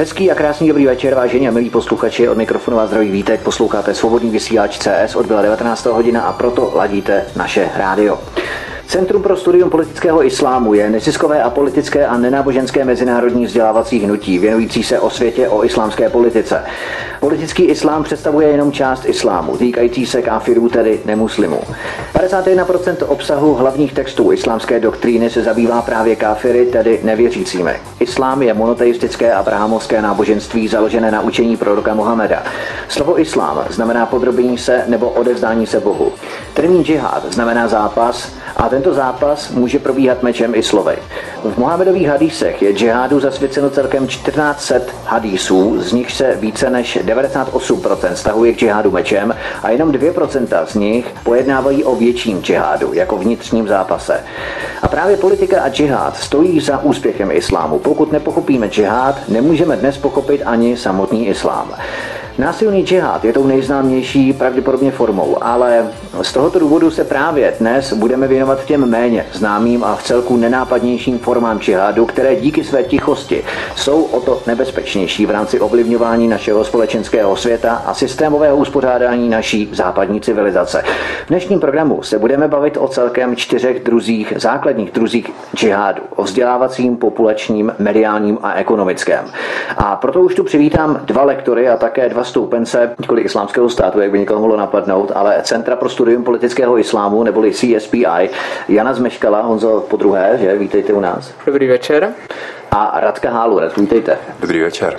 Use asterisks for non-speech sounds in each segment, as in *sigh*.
Hezký a krásný dobrý večer, vážení a milí posluchači, od mikrofonu vás zdraví vítek, posloucháte svobodný vysílač CS, odbyla 19. hodina a proto ladíte naše rádio. Centrum pro studium politického islámu je neziskové a politické a nenáboženské mezinárodní vzdělávací hnutí, věnující se o světě o islámské politice. Politický islám představuje jenom část islámu, týkající se káfirů, tedy nemuslimů. 51% obsahu hlavních textů islámské doktríny se zabývá právě káfiry, tedy nevěřícími. Islám je monoteistické abrahamovské náboženství založené na učení proroka Mohameda. Slovo islám znamená podrobení se nebo odevzdání se Bohu. Termín džihad znamená zápas a tento zápas může probíhat mečem i slovy. V Mohamedových hadísech je džihádu zasvěceno celkem 1400 hadísů, z nich se více než 98% stahuje k džihádu mečem a jenom 2% z nich pojednávají o větším džihádu, jako vnitřním zápase. A právě politika a džihad stojí za úspěchem islámu. Pokud nepochopíme džihad, nemůžeme dnes pochopit ani samotný islám. Násilný džihad je tou nejznámější pravděpodobně formou, ale z tohoto důvodu se právě dnes budeme věnovat těm méně známým a v celku nenápadnějším formám džihádu, které díky své tichosti jsou o to nebezpečnější v rámci ovlivňování našeho společenského světa a systémového uspořádání naší západní civilizace. V dnešním programu se budeme bavit o celkem čtyřech druzích, základních druzích džihádu, o vzdělávacím, populačním, mediálním a ekonomickém. A proto už tu přivítám dva lektory a také dva stoupence nikoli islámského státu, jak by někoho mohlo napadnout, ale Centra pro studium politického islámu, neboli CSPI. Jana Zmeškala, Honzo po druhé, že? Vítejte u nás. Dobrý večer. A Radka Hálurec, vítejte. Dobrý večer.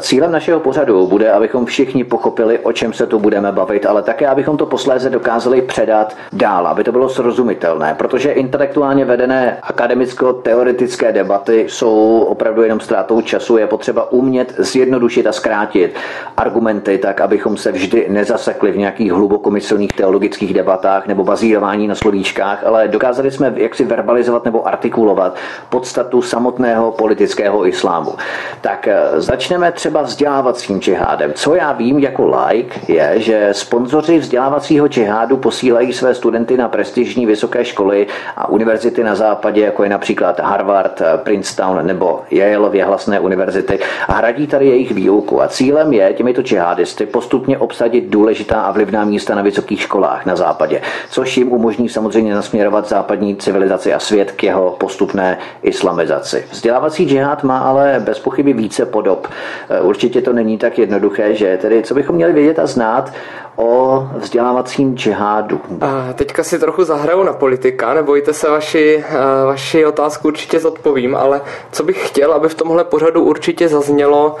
Cílem našeho pořadu bude, abychom všichni pochopili, o čem se tu budeme bavit, ale také, abychom to posléze dokázali předat dál, aby to bylo srozumitelné, protože intelektuálně vedené akademicko-teoretické debaty jsou opravdu jenom ztrátou času. Je potřeba umět zjednodušit a zkrátit argumenty tak, abychom se vždy nezasekli v nějakých hlubokomyslných teologických debatách nebo bazírování na slovíčkách, ale dokázali jsme jaksi verbalizovat nebo artikulovat podstatu samotného politického islámu. Tak eh, začneme třeba vzdělávacím džihádem. Co já vím jako like je, že sponzoři vzdělávacího džihádu posílají své studenty na prestižní vysoké školy a univerzity na západě, jako je například Harvard, Princeton nebo Yale věhlasné univerzity a hradí tady jejich výuku. A cílem je těmito džihadisty postupně obsadit důležitá a vlivná místa na vysokých školách na západě, což jim umožní samozřejmě nasměrovat západní civilizaci a svět k jeho postupné islamizaci. Vzdělávací džihad má ale bez pochyby více podob. Eh, určitě to není tak jednoduché, že tedy co bychom měli vědět a znát o vzdělávacím džihádu. A teďka si trochu zahraju na politika, nebojte se, vaši, eh, vaši otázku určitě zodpovím, ale co bych chtěl, aby v tomhle pořadu určitě zaznělo,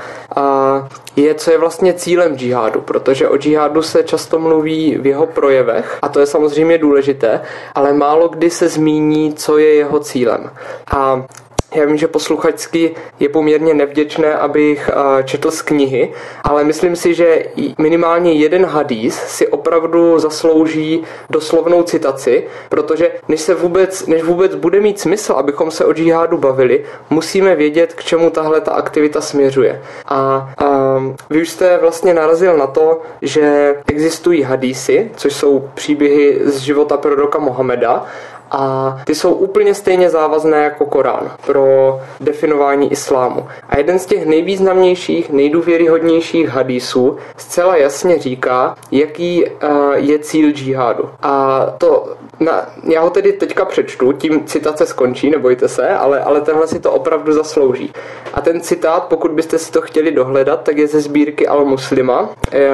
je, co je vlastně cílem džihádu, protože o džihádu se často mluví v jeho projevech a to je samozřejmě důležité, ale málo kdy se zmíní, co je jeho cílem. A já vím, že posluchačsky je poměrně nevděčné, abych četl z knihy, ale myslím si, že minimálně jeden hadís si opravdu zaslouží doslovnou citaci, protože než se vůbec, než vůbec bude mít smysl, abychom se o džihádu bavili, musíme vědět, k čemu tahle ta aktivita směřuje. A, a vy už jste vlastně narazil na to, že existují hadísy, což jsou příběhy z života proroka Mohameda a ty jsou úplně stejně závazné jako Korán pro definování islámu. A jeden z těch nejvýznamnějších, nejdůvěryhodnějších hadísů zcela jasně říká, jaký uh, je cíl džihádu. A to na, já ho tedy teďka přečtu, tím citace skončí, nebojte se, ale, ale tenhle si to opravdu zaslouží. A ten citát, pokud byste si to chtěli dohledat, tak je ze sbírky Al-Muslima.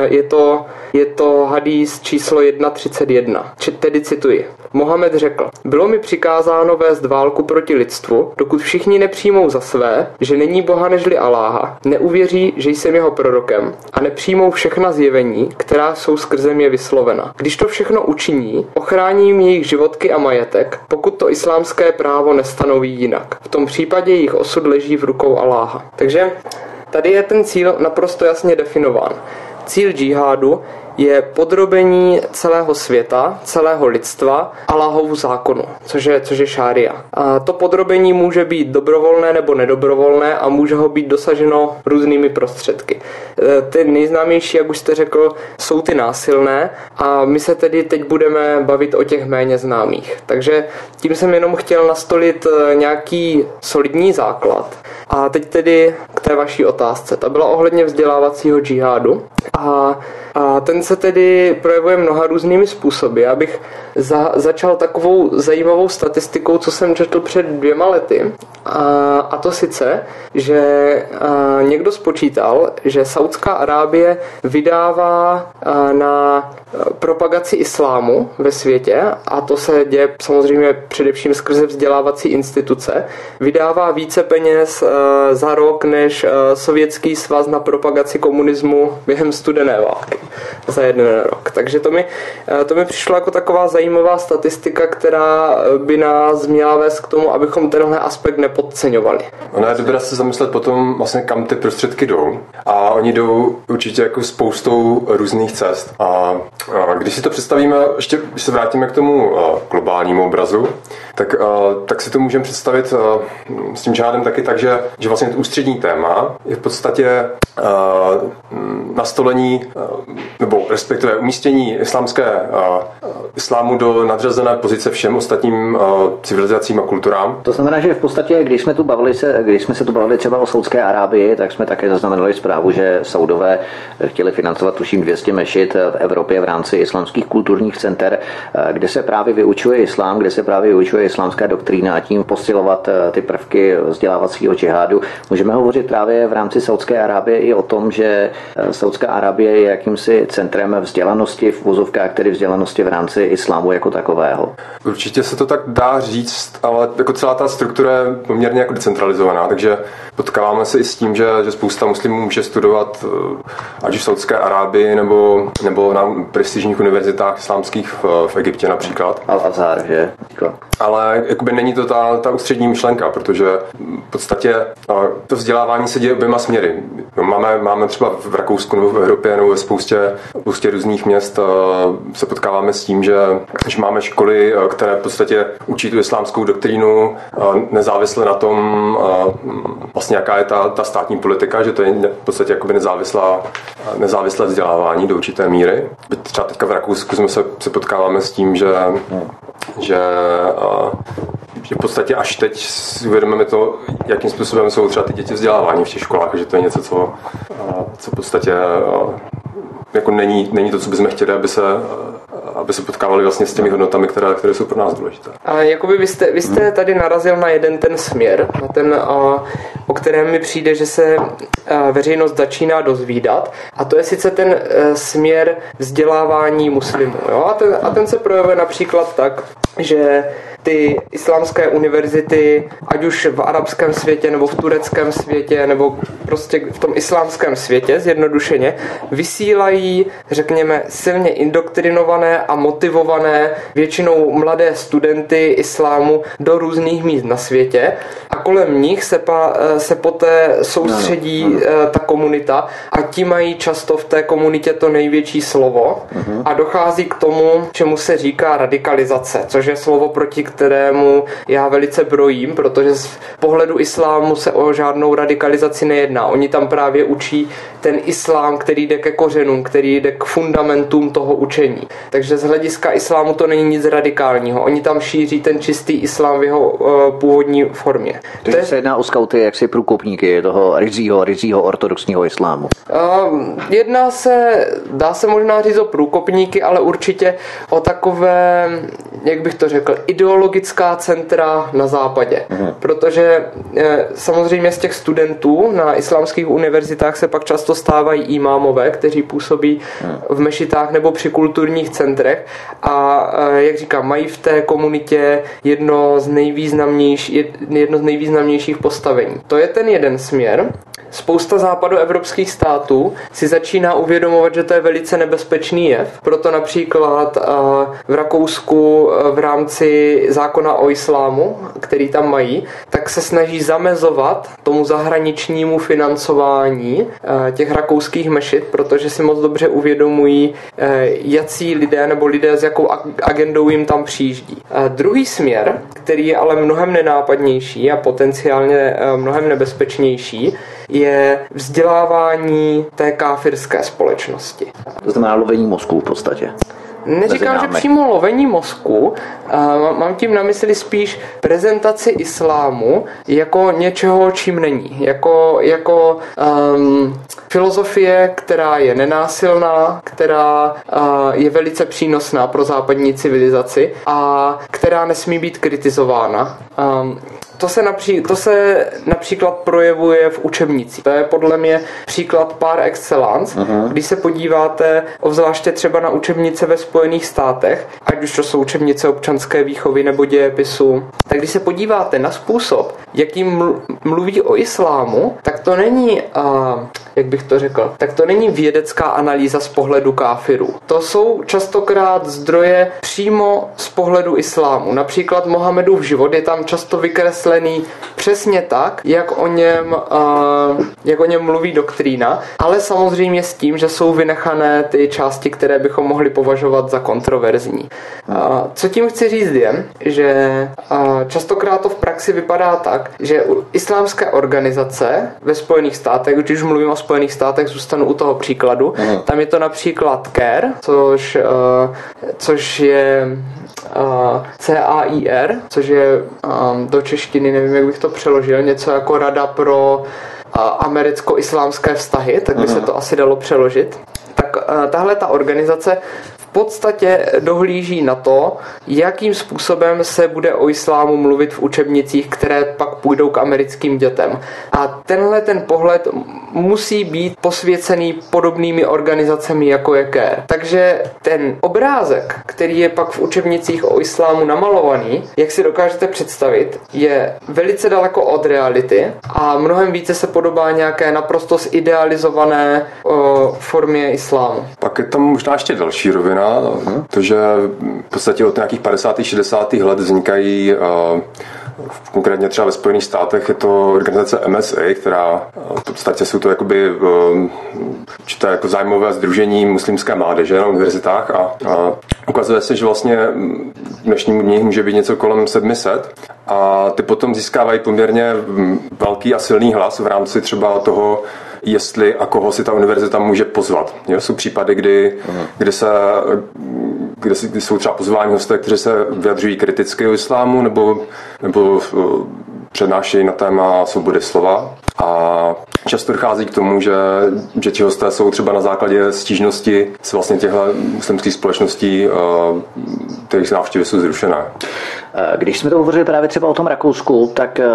Je to, je to hadís číslo 1.31. Tedy cituji. Mohamed řekl, bylo mi přikázáno vést válku proti lidstvu, dokud všichni nepřijmou za své, že není Boha nežli Aláha, neuvěří, že jsem jeho prorokem a nepřijmou všechna zjevení, která jsou skrze mě vyslovena. Když to všechno učiní, ochráním jejich životky a majetek, pokud to islámské právo nestanoví jinak. V tom případě jejich osud leží v rukou Aláha. Takže tady je ten cíl naprosto jasně definován. Cíl džihádu je podrobení celého světa, celého lidstva Allahovu zákonu, což je, což je šária. A to podrobení může být dobrovolné nebo nedobrovolné a může ho být dosaženo různými prostředky. E, ty nejznámější, jak už jste řekl, jsou ty násilné a my se tedy teď budeme bavit o těch méně známých. Takže tím jsem jenom chtěl nastolit e, nějaký solidní základ. A teď tedy k té vaší otázce. Ta byla ohledně vzdělávacího džihádu. A, a ten se tedy projevuje mnoha různými způsoby. Já bych za, začal takovou zajímavou statistikou, co jsem četl před dvěma lety. A, a to sice, že a, někdo spočítal, že Saudská Arábie vydává a, na propagaci islámu ve světě, a to se děje samozřejmě především skrze vzdělávací instituce, vydává více peněz za rok než a, Sovětský svaz na propagaci komunismu během studené války za jeden rok. Takže to mi, to mi přišlo jako taková zajímavá statistika, která by nás měla vést k tomu, abychom tenhle aspekt nepodceňovali. Ono je dobré se zamyslet potom, vlastně, kam ty prostředky jdou. A oni jdou určitě jako spoustou různých cest. A, a když si to představíme, ještě když se vrátíme k tomu globálnímu obrazu, tak, tak si to můžeme představit s tím žádem taky tak, že, že vlastně to ústřední téma je v podstatě nastolení nebo respektive umístění islámské islámu do nadřazené pozice všem ostatním civilizacím a kulturám. To znamená, že v podstatě, když jsme tu bavili se, když jsme se tu bavili třeba o Saudské Arábii, tak jsme také zaznamenali zprávu, že Saudové chtěli financovat tuším 200 mešit v Evropě v rámci islámských kulturních center, kde se právě vyučuje islám, kde se právě vyučuje islámská doktrína a tím posilovat ty prvky vzdělávacího džihádu. Můžeme hovořit právě v rámci Saudské Arábie i o tom, že Saudská Arábie je jakýmsi centrem vzdělanosti v vozovkách, tedy vzdělanosti v rámci islámu jako takového. Určitě se to tak dá říct, ale jako celá ta struktura je poměrně jako decentralizovaná, takže potkáváme se i s tím, že, že spousta muslimů může studovat eh, ať už v Saudské Arábii nebo, nebo na prestižních univerzitách islámských v, v Egyptě například. Al-Azhar, že? Ale jakoby není to ta, ta ústřední myšlenka, protože v podstatě to vzdělávání se děje oběma směry. Máme, máme třeba v Rakousku nebo v Evropě nebo ve spoustě, spoustě různých měst se potkáváme s tím, že, že máme školy, které v podstatě učí tu islámskou doktrínu nezávisle na tom, vlastně jaká je ta, ta státní politika, že to je v podstatě jakoby nezávislá, nezávislé vzdělávání do určité míry. Třeba teďka v Rakousku jsme se, se potkáváme s tím, že, že v podstatě až teď si uvědomíme to, jakým způsobem jsou třeba ty děti vzdělávání v těch školách, že to je něco, co, co v podstatě jako není, není to, co bychom chtěli, aby se, aby se potkávali vlastně s těmi hodnotami, které, které jsou pro nás důležité. A jakoby vy jste, vy jste tady narazil na jeden ten směr, na ten, o kterém mi přijde, že se veřejnost začíná dozvídat, a to je sice ten e, směr vzdělávání muslimů. Jo? A, ten, a ten se projevuje například tak, že ty islámské univerzity, ať už v arabském světě, nebo v tureckém světě, nebo prostě v tom islámském světě, zjednodušeně, vysílají, řekněme, silně indoktrinované a motivované většinou mladé studenty islámu do různých míst na světě a kolem nich se, pa, se poté soustředí no, no. ta komunita a ti mají často v té komunitě to největší slovo uh-huh. a dochází k tomu, čemu se říká radikalizace, což je slovo proti kterému já velice brojím, protože z pohledu islámu se o žádnou radikalizaci nejedná. Oni tam právě učí ten islám, který jde ke kořenům, který jde k fundamentům toho učení. Takže z hlediska islámu to není nic radikálního. Oni tam šíří ten čistý islám v jeho uh, původní formě. Takže to se jedná o skauty, jaksi průkopníky toho rizího, rizího ortodoxního islámu. Uh, jedná se, dá se možná říct o průkopníky, ale určitě o takové, jak bych to řekl, ideologická centra na západě. Uh-huh. Protože eh, samozřejmě z těch studentů na islámských univerzitách se pak často stávají imámové, kteří působí v mešitách nebo při kulturních centrech a eh, jak říkám, mají v té komunitě jedno z, nejvýznamnější, jedno z nejvýznamnějších postavení. To je ten jeden směr. Spousta západoevropských států si začíná uvědomovat, že to je velice nebezpečný jev. Proto například v Rakousku v rámci zákona o islámu, který tam mají, tak se snaží zamezovat tomu zahraničnímu financování těch rakouských mešit, protože si moc dobře uvědomují, jací lidé nebo lidé s jakou agendou jim tam přijíždí. Druhý směr, který je ale mnohem nenápadnější a potenciálně mnohem nebezpečnější, je vzdělávání té káfirské společnosti. To znamená lovení mozku v podstatě. Neříkám, že přímo lovení mozku, mám tím na mysli spíš prezentaci islámu jako něčeho, čím není. Jako, jako um, filozofie, která je nenásilná, která uh, je velice přínosná pro západní civilizaci a která nesmí být kritizována. Um, to se, napří, to se například projevuje v učebnici. To je podle mě příklad par excellence. Uh-huh. Když se podíváte obzvláště třeba na učebnice ve Spojených státech, ať už to jsou učebnice občanské výchovy nebo dějepisu, tak když se podíváte na způsob, jakým mluví o islámu, tak to není, uh, jak bych to řekl, tak to není vědecká analýza z pohledu káfirů. To jsou častokrát zdroje přímo z pohledu islámu. Například Mohamedův život je tam často vykreslený přesně tak, jak o něm, uh, jak o něm mluví doktrína, ale samozřejmě s tím, že jsou vynechané ty části, které bychom mohli považovat za kontroverzní. Uh, co tím chci říct je, že uh, častokrát to v praxi vypadá tak, že islámské organizace ve Spojených státech, když mluvím o Spojených státech, zůstanu u toho příkladu, Aha. tam je to například CARE, což, uh, což je uh, CAIR, což je um, do češtiny, nevím, jak bych to přeložil, něco jako Rada pro uh, americko-islámské vztahy, tak by Aha. se to asi dalo přeložit. Tak uh, tahle ta organizace podstatě dohlíží na to, jakým způsobem se bude o islámu mluvit v učebnicích, které pak půjdou k americkým dětem. A tenhle ten pohled musí být posvěcený podobnými organizacemi jako CARE. Takže ten obrázek, který je pak v učebnicích o islámu namalovaný, jak si dokážete představit, je velice daleko od reality a mnohem více se podobá nějaké naprosto zidealizované o, formě islámu. Pak je tam možná ještě další rovina, uh-huh. to, že v podstatě od nějakých 50. 60. let vznikají uh, konkrétně třeba ve Spojených státech je to organizace MSA, která v podstatě jsou to jakoby určité jako zájmové združení muslimské mládeže na univerzitách a, a ukazuje se, že vlastně v dnešním dní může být něco kolem 700 a ty potom získávají poměrně velký a silný hlas v rámci třeba toho jestli a koho si ta univerzita může pozvat. Jo, jsou případy, kdy, kdy, se, kdy, kdy jsou třeba pozváni hosté, kteří se vyjadřují kriticky o islámu nebo, nebo eh, přednášejí na téma svobody slova. A často dochází k tomu, že, že ti hosté jsou třeba na základě stížnosti z vlastně těchto muslimských společností, kterých eh, návštěvy jsou zrušené. Eh, když jsme to hovořili právě třeba o tom Rakousku, tak eh,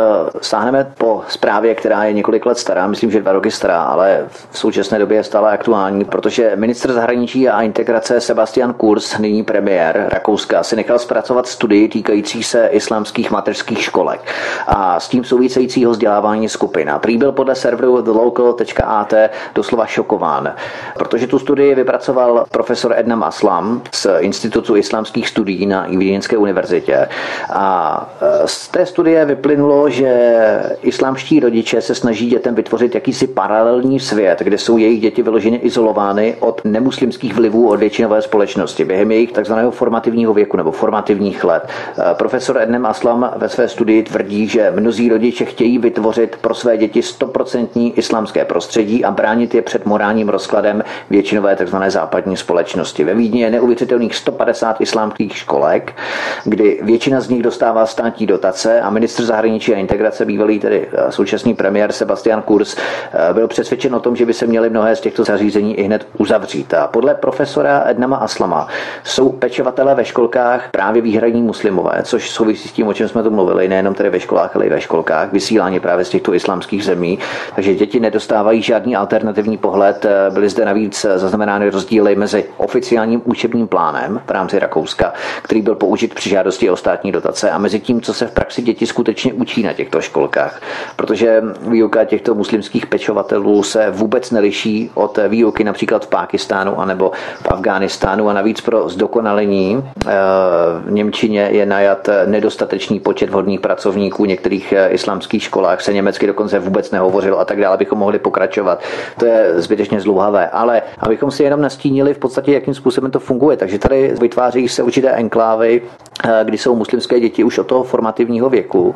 sáhneme po zprávě, která je několik let stará, myslím, že dva roky stará, ale v současné době je stále aktuální, protože ministr zahraničí a integrace Sebastian Kurz, nyní premiér Rakouska, si nechal zpracovat studii týkající se islámských mateřských školek a s tím souvisejícího vzdělávání skupin. A prý byl podle serveru thelocal.at doslova šokován, protože tu studii vypracoval profesor Ednam Aslam z Institutu islámských studií na Vídeňské univerzitě. A e, z té studie vyplynulo, že islámští rodiče se snaží dětem vytvořit jakýsi paralelní svět, kde jsou jejich děti vyloženě izolovány od nemuslimských vlivů od většinové společnosti během jejich takzvaného formativního věku nebo formativních let. E, profesor Ednem Aslam ve své studii tvrdí, že mnozí rodiče chtějí vytvořit pro své děti stoprocentní islámské prostředí a bránit je před morálním rozkladem většinové tzv. západní společnosti. Ve Vídni je neuvěřitelných 150 islámských školek, kdy většina z nich dostává státní dotace a ministr zahraničí a integrace, bývalý tedy eh, současný premiér Sebastian Kurz, eh, byl přesvědčen o tom, že by se měly mnohé z těchto zařízení i hned uzavřít. A podle profesora Ednama Aslama jsou pečovatelé ve školkách právě výhradní muslimové, což souvisí s tím, o čem jsme tu mluvili, nejenom tedy ve školách, ale i ve školkách, vysílání právě z těchto islámských zemí. Takže děti nedostávají žádný alternativní pohled. Byly zde navíc zaznamenány rozdíly mezi oficiálním učebním plánem v rámci Rakouska, který byl použit při žádosti o státní dotace, a mezi tím, co se v praxi děti skutečně učí na těchto školkách. Protože výuka těchto muslimských pečovatelů se vůbec neliší od výuky například v Pákistánu anebo v Afghánistánu a navíc pro zdokonalení eh, v Němčině je najat nedostatečný počet vhodných pracovníků. V některých eh, islámských školách se německy dokonce vůbec nehovořilo a tak dále, bychom mohli pokračovat. To je zbytečně zlouhavé. Ale abychom si jenom nastínili v podstatě, jakým způsobem to funguje. Takže tady vytváří se určité enklávy, eh, kdy jsou muslimské děti už od toho formativního věku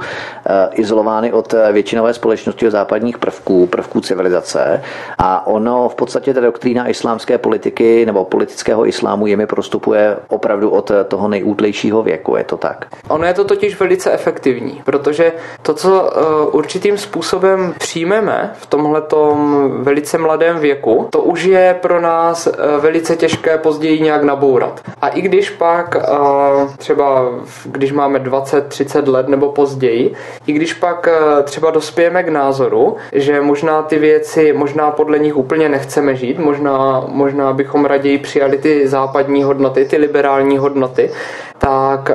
izolovány od většinové společnosti, od západních prvků, prvků civilizace. A ono v podstatě ta doktrína islámské politiky nebo politického islámu jimi prostupuje opravdu od toho nejútlejšího věku. Je to tak? Ono je to totiž velice efektivní, protože to, co eh, určitým způsobem přijmeme v tomhletom velice mladém věku, to už je pro nás eh, velice těžké později nějak nabourat. A i když pak eh, třeba, když máme 20-30 let nebo později, i když pak třeba dospějeme k názoru, že možná ty věci, možná podle nich úplně nechceme žít, možná, možná bychom raději přijali ty západní hodnoty, ty liberální hodnoty, tak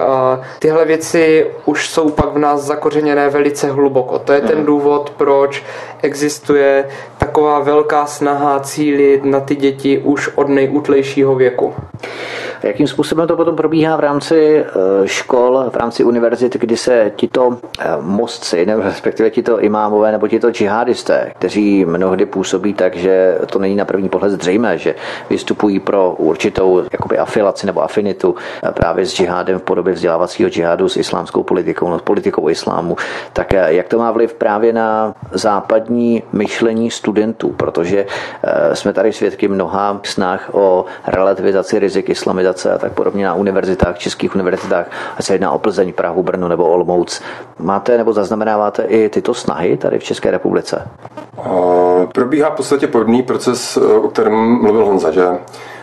tyhle věci už jsou pak v nás zakořeněné velice hluboko. To je ten hmm. důvod, proč existuje taková velká snaha cílit na ty děti už od nejútlejšího věku. Jakým způsobem to potom probíhá v rámci eh, škol, v rámci univerzit, kdy se tito eh, mostci, nebo respektive tito imámové nebo tito džihadisté, kteří mnohdy působí tak, že to není na první pohled zřejmé, že vystupují pro určitou jakoby afilaci nebo afinitu eh, právě s džihádem v podobě vzdělávacího džihadu s islámskou politikou, no, s politikou islámu, tak jak to má vliv právě na západní myšlení studentů, protože jsme tady svědky mnoha snah o relativizaci rizik islamizace a tak podobně na univerzitách, českých univerzitách, ať se jedná o Plzeň, Prahu, Brno nebo Olmouc. Máte nebo zaznamenáváte i tyto snahy tady v České republice? Probíhá v podstatě podobný proces, o kterém mluvil Honza, že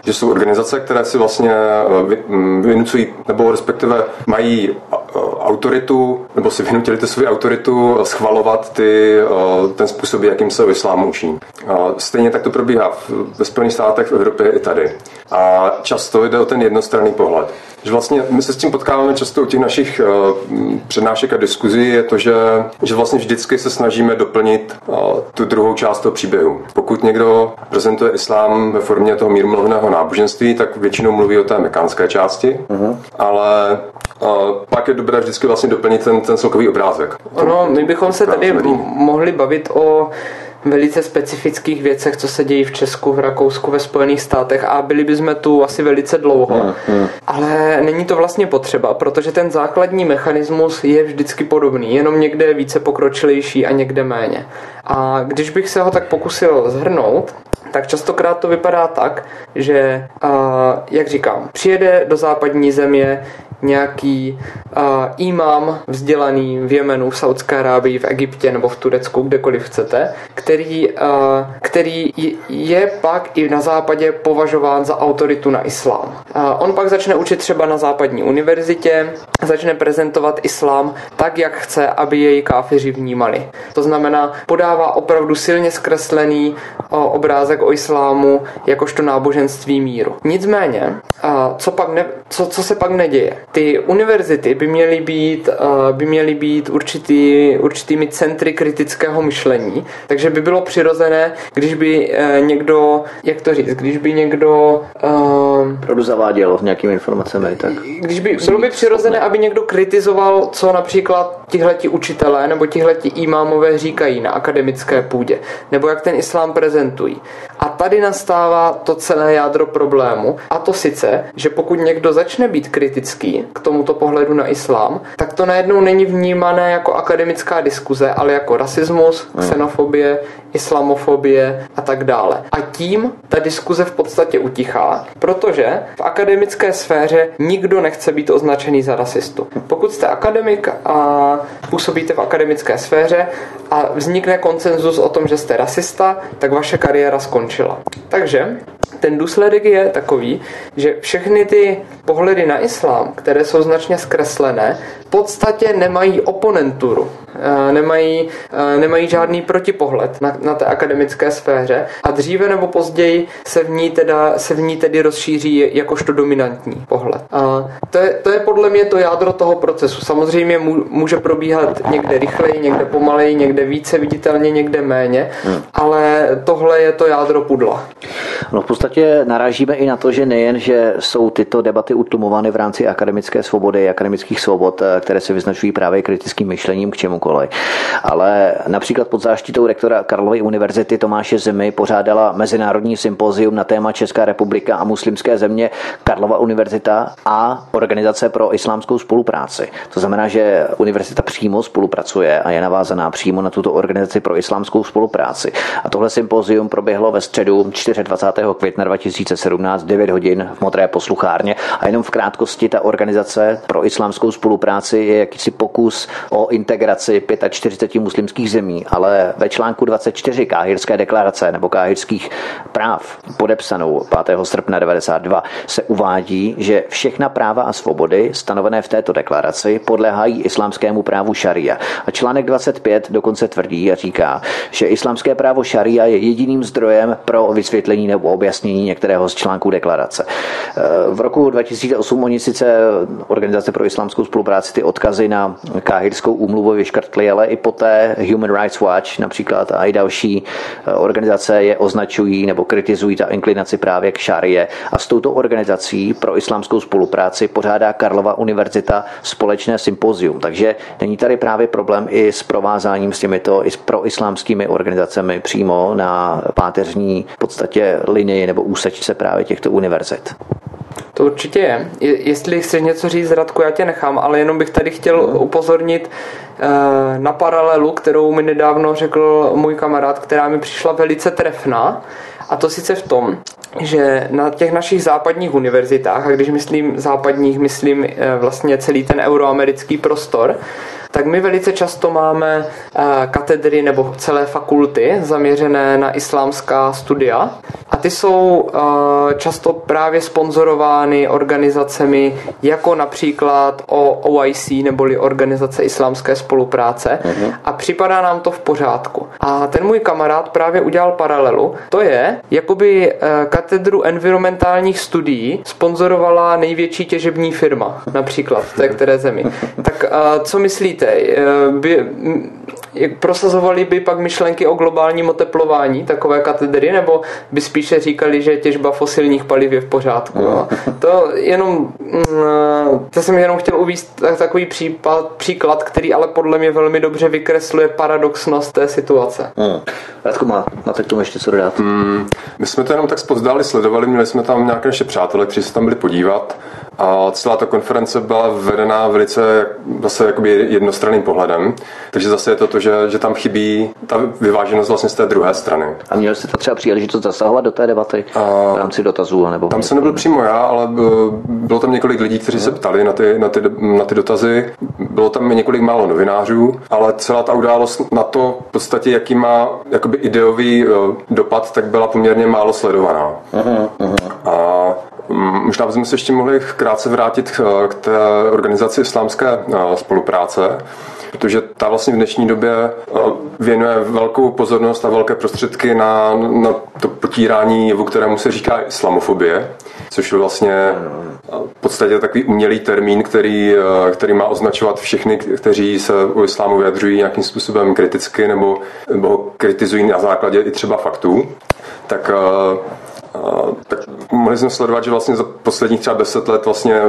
že jsou organizace, které si vlastně vynucují, nebo respektive mají autoritu, nebo si vynutili tu svou autoritu schvalovat ty, ten způsob, jakým se o islámu učí. Stejně tak to probíhá ve Spojených státech, v Evropě i tady. A často jde o ten jednostranný pohled. Že vlastně my se s tím potkáváme často u těch našich přednášek a diskuzí, je to, že, že vlastně vždycky se snažíme doplnit tu druhou část toho příběhu. Pokud někdo prezentuje islám ve formě toho mírumluvného náboženství, tak většinou mluví o té mekánské části, uh-huh. ale pak je dobré vždycky vlastně doplnit ten, ten celkový obrázek. Ono, my bychom se tady mohli bavit o velice specifických věcech, co se dějí v Česku, v Rakousku, ve Spojených státech a byli bychom tu asi velice dlouho. Hmm, hmm. Ale není to vlastně potřeba, protože ten základní mechanismus je vždycky podobný, jenom někde je více pokročilejší a někde méně. A když bych se ho tak pokusil zhrnout, tak častokrát to vypadá tak, že, jak říkám, přijede do západní země nějaký uh, imám vzdělaný v Jemenu, v Saudské Arábii, v Egyptě nebo v Turecku, kdekoliv chcete, který, uh, který je pak i na západě považován za autoritu na islám. Uh, on pak začne učit třeba na západní univerzitě, začne prezentovat islám tak, jak chce, aby jej káfiři vnímali. To znamená, podává opravdu silně zkreslený uh, obrázek o islámu jakožto náboženství míru. Nicméně, co, pak ne, co, co se pak neděje? ty univerzity by měly být, by měly být určitý, určitými centry kritického myšlení, takže by bylo přirozené, když by uh, někdo, jak to říct, když by někdo... Uh, Pravdu zaváděl nějakými informacemi, tak... Když by, bylo by přirozené, aby někdo kritizoval, co například tihleti učitelé nebo tihleti imámové říkají na akademické půdě, nebo jak ten islám prezentují. A tady nastává to celé jádro problému, a to sice, že pokud někdo začne být kritický, k tomuto pohledu na islám, tak to najednou není vnímané jako akademická diskuze, ale jako rasismus, xenofobie, islamofobie a tak dále. A tím ta diskuze v podstatě utichá, protože v akademické sféře nikdo nechce být označený za rasistu. Pokud jste akademik a působíte v akademické sféře a vznikne konsenzus o tom, že jste rasista, tak vaše kariéra skončila. Takže ten důsledek je takový, že všechny ty pohledy na islám, které jsou značně zkreslené, v podstatě nemají oponenturu, eh, nemají, eh, nemají žádný protipohled na, na té akademické sféře a dříve nebo později se v ní, teda, se v ní tedy rozšíří jakožto dominantní pohled. A to, je, to je podle mě to jádro toho procesu. Samozřejmě může probíhat někde rychleji, někde pomaleji, někde více viditelně, někde méně, hmm. ale tohle je to jádro pudla. No podstatě narážíme i na to, že nejen, že jsou tyto debaty utlumovány v rámci akademické svobody, akademických svobod, eh, které se vyznačují právě kritickým myšlením k čemukoliv, ale například pod záštitou rektora Karlovy univerzity Tomáše Zemi pořádala mezinárodní sympozium na téma Česká republika a muslimské země Karlova univerzita a Organizace pro islámskou spolupráci. To znamená, že univerzita přímo spolupracuje a je navázaná přímo na tuto organizaci pro islámskou spolupráci. A tohle sympozium proběhlo ve středu 24. května 2017 9 hodin v Modré posluchárně a jenom v krátkosti ta organizace pro islámskou spolupráci je jakýsi pokus o integraci 45 muslimských zemí, ale ve článku 24 Káhirské deklarace nebo Káhirských práv podepsanou 5. srpna 92 se uvádí, že všechna práva a svobody stanovené v této deklaraci podléhají islámskému právu šaria. A článek 25 dokonce tvrdí a říká, že islámské právo šaria je jediným zdrojem pro vysvětlení nebo objasnění některého z článků deklarace. V roku 2008 oni sice Organizace pro islámskou spolupráci ty odkazy na Káhirskou úmluvu vyškrtli, ale i poté Human Rights Watch například a i další organizace je označují nebo kritizují ta inklinaci právě k šarie. A s touto organizací pro islámskou spolupráci pořádá Karlova univerzita společné sympozium. Takže není tady právě problém i s provázáním s těmito i s proislámskými organizacemi přímo na páteřní v podstatě linii nebo úsečce právě těchto univerzit. To určitě je. Jestli chceš něco říct, Radku, já tě nechám, ale jenom bych tady chtěl upozornit eh, na paralelu, kterou mi nedávno řekl můj kamarád, která mi přišla velice trefná. A to sice v tom, že na těch našich západních univerzitách, a když myslím západních, myslím eh, vlastně celý ten euroamerický prostor, tak my velice často máme eh, katedry nebo celé fakulty zaměřené na islámská studia a ty jsou eh, často právě sponzorovány organizacemi jako například OIC neboli Organizace islámské spolupráce uh-huh. a připadá nám to v pořádku. A ten můj kamarád právě udělal paralelu. To je, jakoby eh, katedru environmentálních studií sponzorovala největší těžební firma, například v té které zemi. Tak co myslíte? Důležité. Eh, by, prosazovali by pak myšlenky o globálním oteplování takové katedry, nebo by spíše říkali, že těžba fosilních paliv je v pořádku. No. *laughs* To jenom, mm, to jsem jenom chtěl uvíct takový případ, příklad, který ale podle mě velmi dobře vykresluje paradoxnost té situace. Hmm. Radku, má, máte k tomu ještě co dodat? Hmm, my jsme to jenom tak spozdáli sledovali, měli jsme tam nějaké naše přátelé, kteří se tam byli podívat a celá ta konference byla vedená velice zase jakoby jednostranným pohledem. Takže zase je to to, že, že tam chybí ta vyváženost vlastně z té druhé strany. A měl jste to třeba příležitost zasahovat do té debaty a v rámci dotazů? Nebo tam se nebyl přímo já, ale bylo tam několik lidí, kteří se ptali na ty, na, ty, na ty dotazy. Bylo tam několik málo novinářů, ale celá ta událost na to v podstatě, jaký má jakoby ideový eh, dopad, tak byla poměrně málo sledovaná. Uh-huh, uh-huh. A Možná bychom se ještě mohli krátce vrátit k té organizaci islámské eh, spolupráce, protože ta vlastně v dnešní době eh, věnuje velkou pozornost a velké prostředky na, na to potírání jevu, kterému se říká islamofobie, což je vlastně eh, v podstatě takový umělý termín, který, který má označovat všechny, kteří se o islámu vyjadřují nějakým způsobem kriticky nebo, nebo kritizují na základě i třeba faktů. Tak tak mohli jsme sledovat, že vlastně za posledních třeba deset let vlastně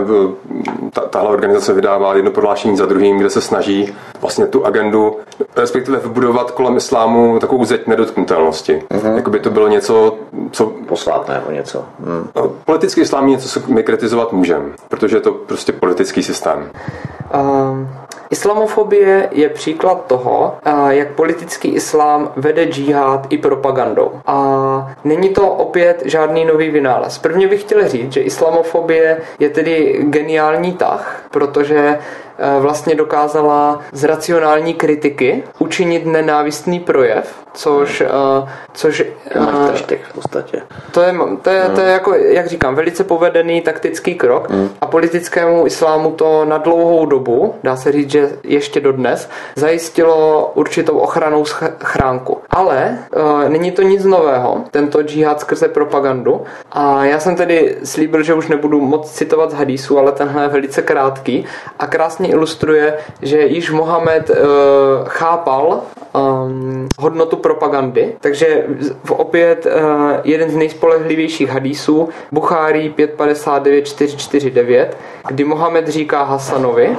ta, tahle organizace vydává jedno prohlášení za druhým, kde se snaží vlastně tu agendu, respektive vybudovat kolem islámu takovou zeď nedotknutelnosti. Uh-huh. Jakoby to bylo něco, co... Posvátného něco. Hmm. Politický islám je něco, co my kritizovat můžeme, protože je to prostě politický systém. Um... Islamofobie je příklad toho, jak politický islám vede džihad i propagandou. A není to opět žádný nový vynález. Prvně bych chtěl říct, že islamofobie je tedy geniální tah, protože vlastně dokázala z racionální kritiky učinit nenávistný projev, což, uh, což uh, v podstatě. To je, to, je, to je jako, jak říkám, velice povedený taktický krok mm. a politickému islámu to na dlouhou dobu, dá se říct, že ještě dodnes, zajistilo určitou ochranou chránku. Ale uh, není to nic nového, tento džihad skrze propagandu a já jsem tedy slíbil, že už nebudu moc citovat z hadisu, ale tenhle je velice krátký a krásně ilustruje, že již Mohamed uh, chápal um, hodnotu propagandy, takže opět uh, jeden z nejspolehlivějších hadísů, Buchari 559-449, kdy Mohamed říká Hasanovi,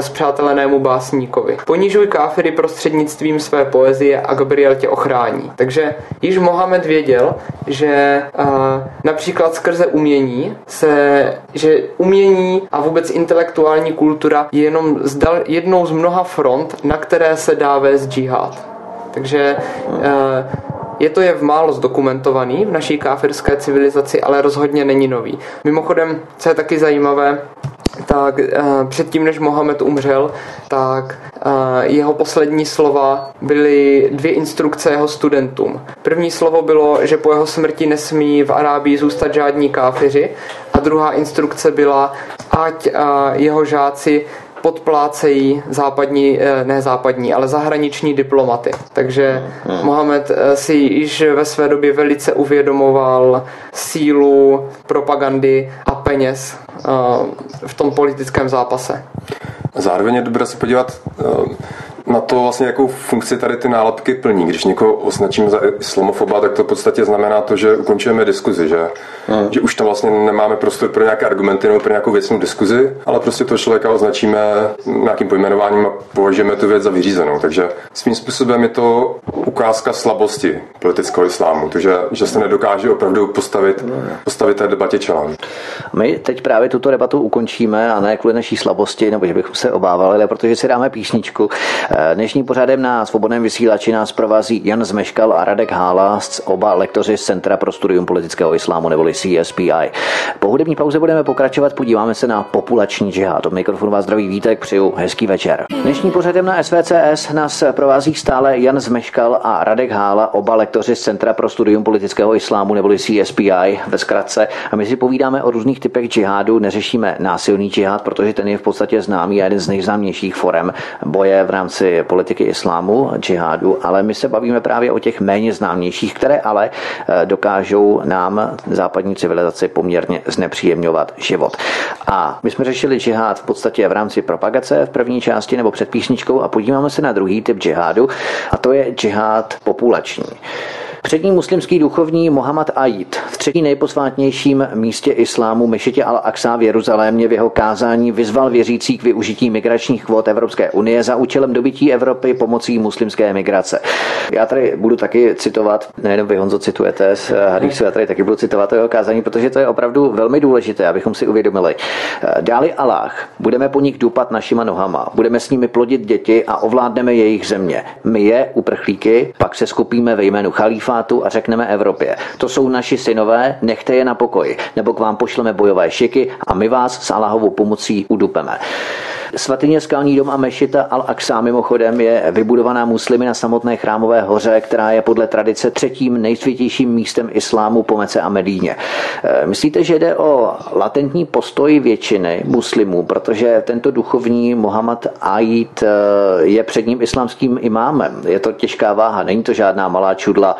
zpřátelenému eh, básníkovi. Ponižuj káfiry prostřednictvím své poezie a Gabriel tě ochrání. Takže již Mohamed věděl, že uh, například skrze umění se, že umění a vůbec intelektuální kultura je jenom zdal, jednou z mnoha front, na které se dá vést džihad. Takže uh, je to jev málo zdokumentovaný v naší káfirské civilizaci, ale rozhodně není nový. Mimochodem, co je taky zajímavé, tak uh, předtím, než Mohamed umřel, tak uh, jeho poslední slova byly dvě instrukce jeho studentům. První slovo bylo, že po jeho smrti nesmí v Arábii zůstat žádní káfiři a druhá instrukce byla, ať uh, jeho žáci podplácejí západní, eh, ne západní, ale zahraniční diplomaty. Takže hmm. Mohamed eh, si již ve své době velice uvědomoval sílu propagandy a peněz eh, v tom politickém zápase. Zároveň je dobré se podívat na to vlastně, jakou funkci tady ty nálepky plní. Když někoho označíme za islamofoba, tak to v podstatě znamená to, že ukončujeme diskuzi, že, hmm. že už tam vlastně nemáme prostor pro nějaké argumenty nebo pro nějakou věcnou diskuzi, ale prostě toho člověka označíme nějakým pojmenováním a považujeme tu věc za vyřízenou. Takže svým způsobem je to ukázka slabosti politického islámu, to, že, že se nedokáže opravdu postavit, postavit té debatě čelem. My teď právě tuto debatu ukončíme a ne kvůli naší slabosti, nebo že bychom se obávali, ale protože si dáme písničku. Dnešní pořadem na svobodném vysílači nás provází Jan Zmeškal a Radek Hála, oba lektoři z Centra pro studium politického islámu neboli CSPI. Po hudební pauze budeme pokračovat, podíváme se na populační džihad. Od mikrofonu vás zdraví Vítek, přeju hezký večer. Dnešní pořadem na SVCS nás provází stále Jan Zmeškal a Radek Hála, oba lektoři z Centra pro studium politického islámu neboli CSPI ve zkratce. A my si povídáme o různých typech džihádu, neřešíme násilný džihad, protože ten je v podstatě známý a jeden z nejznámějších forem boje v rámci rámci politiky islámu, džihádu, ale my se bavíme právě o těch méně známějších, které ale eh, dokážou nám západní civilizaci poměrně znepříjemňovat život. A my jsme řešili džihád v podstatě v rámci propagace v první části nebo před písničkou a podíváme se na druhý typ džihádu a to je džihád populační. Přední muslimský duchovní Mohammad Aid v třetí nejposvátnějším místě islámu Mešitě al-Aqsa v Jeruzalémě v jeho kázání vyzval věřící k využití migračních kvót Evropské unie za účelem dobytí Evropy pomocí muslimské migrace. Já tady budu taky citovat, nejenom vy Honzo citujete z Hadisu, já tady taky budu citovat to jeho kázání, protože to je opravdu velmi důležité, abychom si uvědomili. Dáli Allah, budeme po nich dupat našima nohama, budeme s nimi plodit děti a ovládneme jejich země. My je, uprchlíky, pak se skupíme ve jménu chalífa kalifátu a řekneme Evropě, to jsou naši synové, nechte je na pokoji, nebo k vám pošleme bojové šiky a my vás s Allahovou pomocí udupeme. Svatyně Skalní dom a mešita Al-Aqsa mimochodem je vybudovaná muslimy na samotné chrámové hoře, která je podle tradice třetím nejsvětějším místem islámu po Mece a Medíně. E, myslíte, že jde o latentní postoj většiny muslimů, protože tento duchovní Mohammad Aid e, je předním islámským imámem. Je to těžká váha, není to žádná malá čudla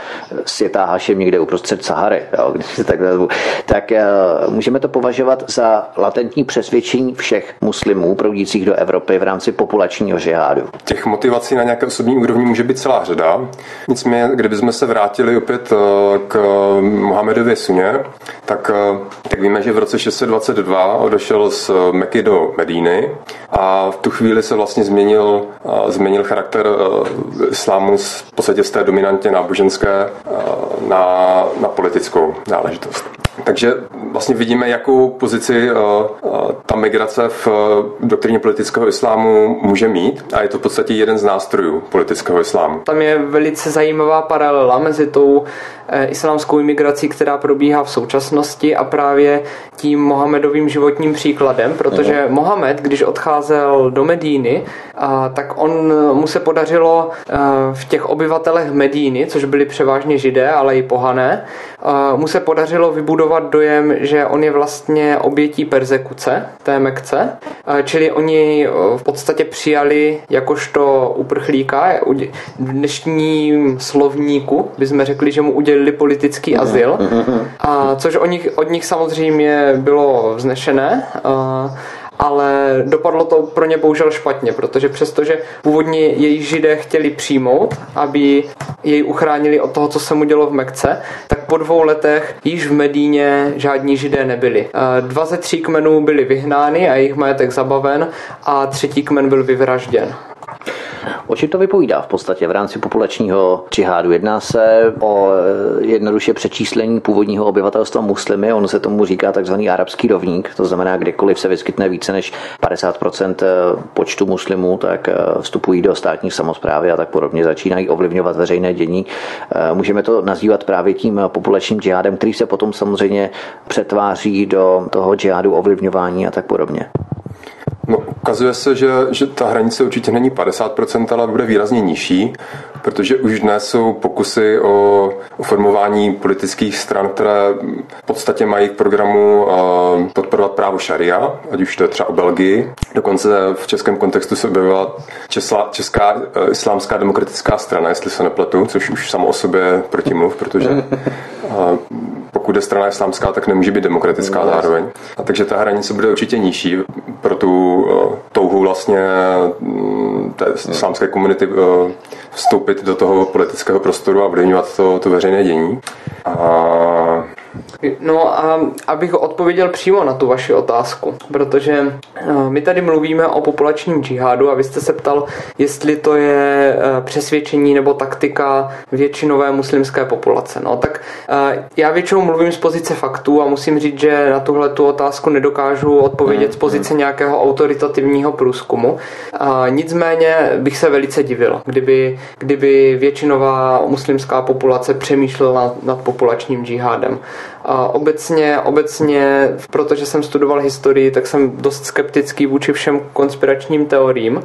světá Hašem někde uprostřed Sahary, jo, když si tak Tak e, můžeme to považovat za latentní přesvědčení všech muslimů proudících do Evropy v rámci populačního žihádu. Těch motivací na nějaké osobní úrovni může být celá řada. Nicméně, kdybychom se vrátili opět eh, k Mohamedově suně, tak, eh, tak víme, že v roce 622 odešel z Meky do Medíny a v tu chvíli se vlastně změnil, eh, změnil charakter islámu v podstatě z té dominantně náboženské na, na politickou záležitost. Takže vlastně vidíme, jakou pozici ta migrace v doktrině politického islámu může mít a je to v podstatě jeden z nástrojů politického islámu. Tam je velice zajímavá paralela mezi tou Eh, islámskou imigrací, která probíhá v současnosti a právě tím Mohamedovým životním příkladem, protože mhm. Mohamed, když odcházel do Medíny, tak on mu se podařilo eh, v těch obyvatelech Medíny, což byli převážně židé, ale i pohané, eh, mu se podařilo vybudovat dojem, že on je vlastně obětí persekuce té Mekce, čili oni v podstatě přijali jakožto uprchlíka, v dnešním slovníku bychom řekli, že mu udělili politický mhm. azyl, mhm. a což od nich, od nich samozřejmě bylo vznešené. Ale dopadlo to pro ně bohužel špatně, protože přestože původně její židé chtěli přijmout, aby jej uchránili od toho, co se mu dělo v Mekce, tak po dvou letech již v Medíně žádní židé nebyli. Dva ze tří kmenů byli vyhnány a jejich majetek zabaven a třetí kmen byl vyvražděn. O čem to vypovídá v podstatě v rámci populačního džihádu? Jedná se o eh, jednoduše přečíslení původního obyvatelstva muslimy, on se tomu říká takzvaný arabský rovník, to znamená, kdekoliv se vyskytne více než 50% eh, počtu muslimů, tak eh, vstupují do státní samozprávy a tak podobně, začínají ovlivňovat veřejné dění. Můžeme to nazývat právě tím populačním džihádem, který se potom samozřejmě přetváří do toho džihádu ovlivňování a tak podobně. Ukazuje se, že, že ta hranice určitě není 50%, ale bude výrazně nižší, protože už dnes jsou pokusy o, o formování politických stran, které v podstatě mají k programu uh, podporovat právo šaria, ať už to je třeba o Belgii. Dokonce v českém kontextu se objevila Česká, Česká uh, islámská demokratická strana, jestli se nepletu, což už samo o sobě protimluv, protože uh, pokud je strana islámská, tak nemůže být demokratická no, zároveň. A takže ta hranice bude určitě nižší pro tu uh, touhu vlastně mm, té islámské komunity uh, vstoupit do toho politického prostoru a ovlivňovat to, to veřejné dění. A No a abych odpověděl přímo na tu vaši otázku, protože eh, my tady mluvíme o populačním džihádu a vy jste se ptal, jestli to je eh, přesvědčení nebo taktika většinové muslimské populace. No tak eh, já většinou mluvím z pozice faktů a musím říct, že na tuhle tu otázku nedokážu odpovědět z pozice nějakého autoritativního průzkumu. Nicméně bych se velice divil, kdyby, kdyby většinová muslimská populace přemýšlela nad populačním džihádem. A obecně, obecně, protože jsem studoval historii, tak jsem dost skeptický vůči všem konspiračním teoriím.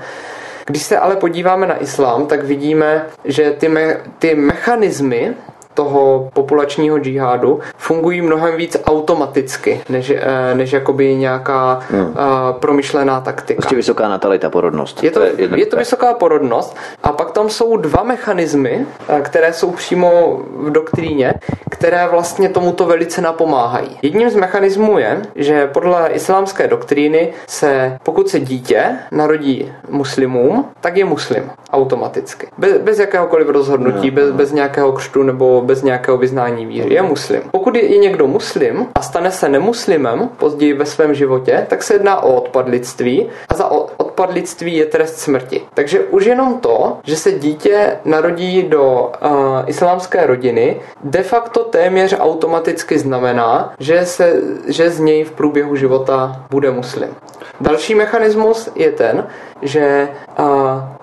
Když se ale podíváme na islám, tak vidíme, že ty, me, ty mechanismy, toho populačního džihádu fungují mnohem víc automaticky, než, eh, než jakoby nějaká hmm. uh, promyšlená taktika. Prostě vysoká natalita, porodnost. Je to, to je, je to vysoká porodnost a pak tam jsou dva mechanismy, eh, které jsou přímo v doktríně, které vlastně tomuto velice napomáhají. Jedním z mechanismů je, že podle islámské doktríny se, pokud se dítě narodí muslimům, tak je muslim automaticky. Bez, bez jakéhokoliv rozhodnutí, no, bez, bez nějakého křtu nebo bez nějakého vyznání víry. Je muslim. Pokud je někdo muslim a stane se nemuslimem později ve svém životě, tak se jedná o odpadlictví a za odpadlictví je trest smrti. Takže už jenom to, že se dítě narodí do uh, islámské rodiny, de facto téměř automaticky znamená, že, se, že z něj v průběhu života bude muslim. Další mechanismus je ten, že uh,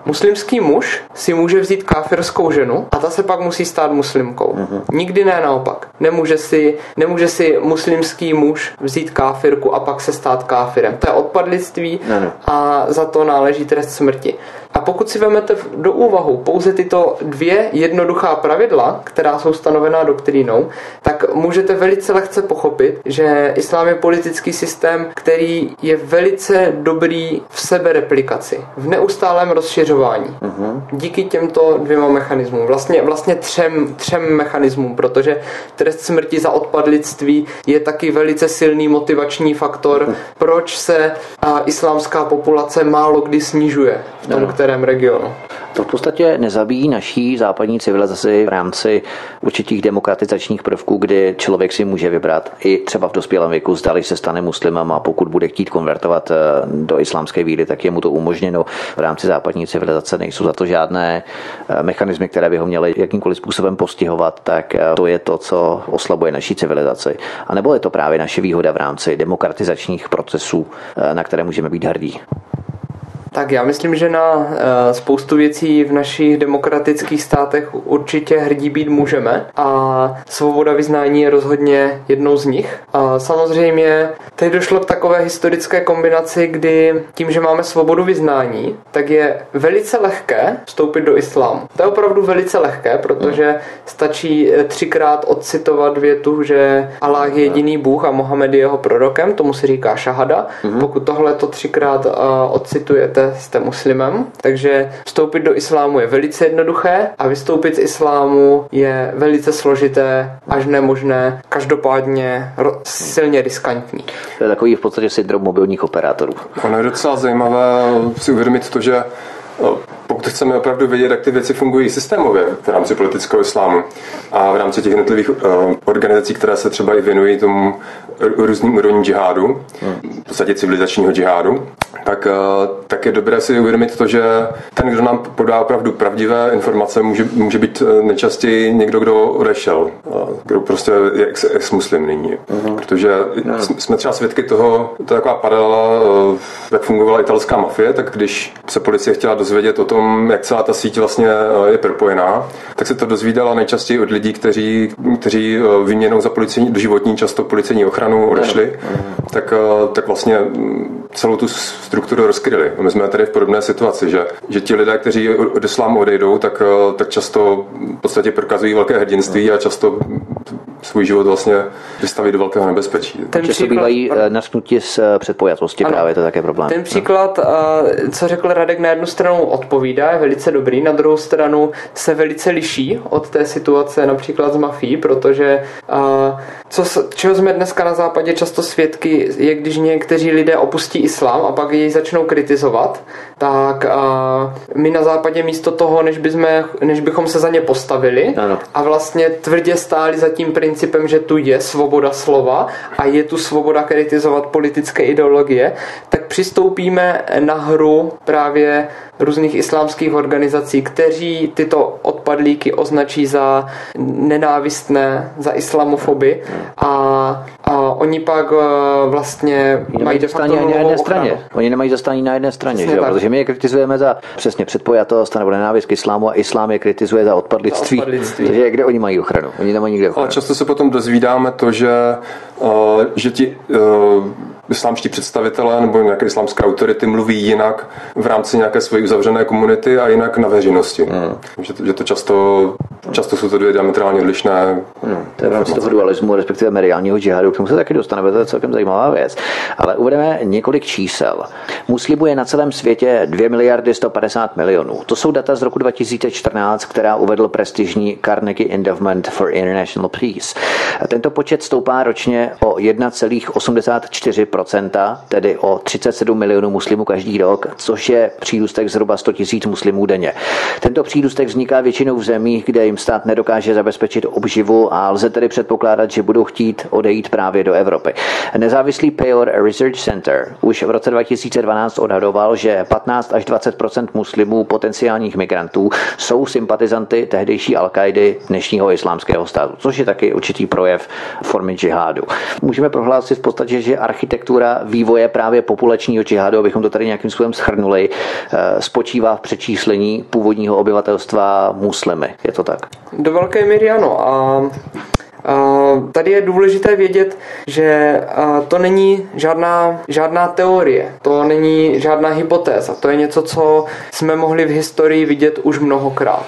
muslimský muž si může vzít káfirskou ženu a ta se pak musí stát muslimkou. Uh-huh. Nikdy ne naopak. Nemůže si, nemůže si muslimský muž vzít káfirku a pak se stát káfirem. To je odpadlictví uh-huh. a za to náleží trest smrti. A pokud si vezmete do úvahu pouze tyto dvě jednoduchá pravidla, která jsou stanovená doktrínou, tak můžete velice lehce pochopit, že islám je politický systém, který je velice dobrý v sebereplikaci, v neustálém rozšiřování. Uh-huh. Díky těmto dvěma mechanismům, vlastně, vlastně třem, třem mechanismům, protože trest smrti za odpadlictví je taky velice silný motivační faktor, uh-huh. proč se a, islámská populace málo kdy snižuje v tom, uh-huh kterém regionu. To v podstatě nezabíjí naší západní civilizaci v rámci určitých demokratizačních prvků, kdy člověk si může vybrat i třeba v dospělém věku, zdali se stane muslimem a pokud bude chtít konvertovat eh, do islámské víry, tak je mu to umožněno. V rámci západní civilizace nejsou za to žádné eh, mechanismy, které by ho měly jakýmkoliv způsobem postihovat, tak eh, to je to, co oslabuje naší civilizaci. A nebo je to právě naše výhoda v rámci demokratizačních procesů, na které můžeme být hrdí. Tak já myslím, že na eh, spoustu věcí v našich demokratických státech určitě hrdí být můžeme a svoboda vyznání je rozhodně jednou z nich. A samozřejmě teď došlo k takové historické kombinaci, kdy tím, že máme svobodu vyznání, tak je velice lehké vstoupit do islámu. To je opravdu velice lehké, protože stačí eh, třikrát odcitovat větu, že Allah je jediný Bůh a Mohamed je jeho prorokem, tomu se říká šahada. Mhm. Pokud tohle to třikrát eh, odcitujete, jste muslimem, takže vstoupit do islámu je velice jednoduché a vystoupit z islámu je velice složité, až nemožné, každopádně silně riskantní. To je takový v podstatě syndrom mobilních operátorů. Ono je docela zajímavé si uvědomit to, že pokud chceme opravdu vědět, jak ty věci fungují systémově v rámci politického islámu a v rámci těch jednotlivých uh, organizací, které se třeba i věnují tomu různým úrovním džihádu, v podstatě civilizačního džihádu, tak, uh, tak je dobré si uvědomit to, že ten, kdo nám podá opravdu pravdivé informace, může, může být eh, nejčastěji někdo, kdo odešel, kdo prostě je ex, ex-muslim nyní. Uh-huh. Protože uh-huh. jsme třeba svědky toho, to je taková paralela, jak fungovala italská mafie, tak když se policie chtěla dozvědět o tom, tom, jak celá ta síť vlastně eh, je propojená, tak se to dozvídala nejčastěji od lidí, kteří, kteří eh, vyměnou za policejní, doživotní často policejní ochranu odešli, tak, eh, tak vlastně mm, celou tu strukturu rozkryli. My jsme tady v podobné situaci, že, že ti lidé, kteří od islámu odejdou, tak, tak často v podstatě prokazují velké hrdinství a často svůj život vlastně vystaví do velkého nebezpečí. Ten Často příklad, bývají nasknutí z předpojatosti, ano, právě to je také problém. Ten příklad, co řekl Radek, na jednu stranu odpovídá odpovídá, je velice dobrý, na druhou stranu se velice liší od té situace například z mafií, protože uh, co, čeho jsme dneska na západě často svědky, je když někteří lidé opustí islám a pak jej začnou kritizovat, tak uh, my na západě místo toho, než, bychom, než bychom se za ně postavili ano. a vlastně tvrdě stáli za tím principem, že tu je svoboda slova a je tu svoboda kritizovat politické ideologie, tak přistoupíme na hru právě různých islámských organizací, kteří tyto odpadlíky označí za nenávistné, za islamofoby. A, a oni pak uh, vlastně mají de facto na jedné straně. Oni nemají zastání na jedné straně, že? protože my je kritizujeme za přesně předpojatost nebo nenávist k islámu a islám je kritizuje za odpadlictví. Za odpadlictví. Takže kde oni mají ochranu? Oni nemají nikde ochranu. Ale často se potom dozvídáme to, že, uh, že ti uh, islámští představitelé nebo nějaké islámské autority mluví jinak v rámci nějaké své uzavřené komunity a jinak na veřejnosti. Hmm. Že, to, že to často, často jsou to dvě diametrálně odlišné. Hmm. To je v rámci toho dualismu, respektive mediálního džihadu, tomu se taky dostaneme, to je celkem zajímavá věc. Ale uvedeme několik čísel. Muslibů je na celém světě 2 miliardy 150 milionů. To jsou data z roku 2014, která uvedl prestižní Carnegie Endowment for International Peace. Tento počet stoupá ročně o 1,84% tedy o 37 milionů muslimů každý rok, což je přírůstek zhruba 100 tisíc muslimů denně. Tento přírůstek vzniká většinou v zemích, kde jim stát nedokáže zabezpečit obživu a lze tedy předpokládat, že budou chtít odejít právě do Evropy. Nezávislý Payor Research Center už v roce 2012 odhadoval, že 15 až 20% muslimů potenciálních migrantů jsou sympatizanty tehdejší al dnešního islámského státu, což je taky určitý projev formy džihádu. Můžeme prohlásit v podstatě, že architekt architektura vývoje právě populačního džihádu, abychom to tady nějakým způsobem schrnuli, eh, spočívá v přečíslení původního obyvatelstva muslimy. Je to tak? Do velké míry ano. A Tady je důležité vědět, že to není žádná, žádná teorie, to není žádná hypotéza, to je něco, co jsme mohli v historii vidět už mnohokrát.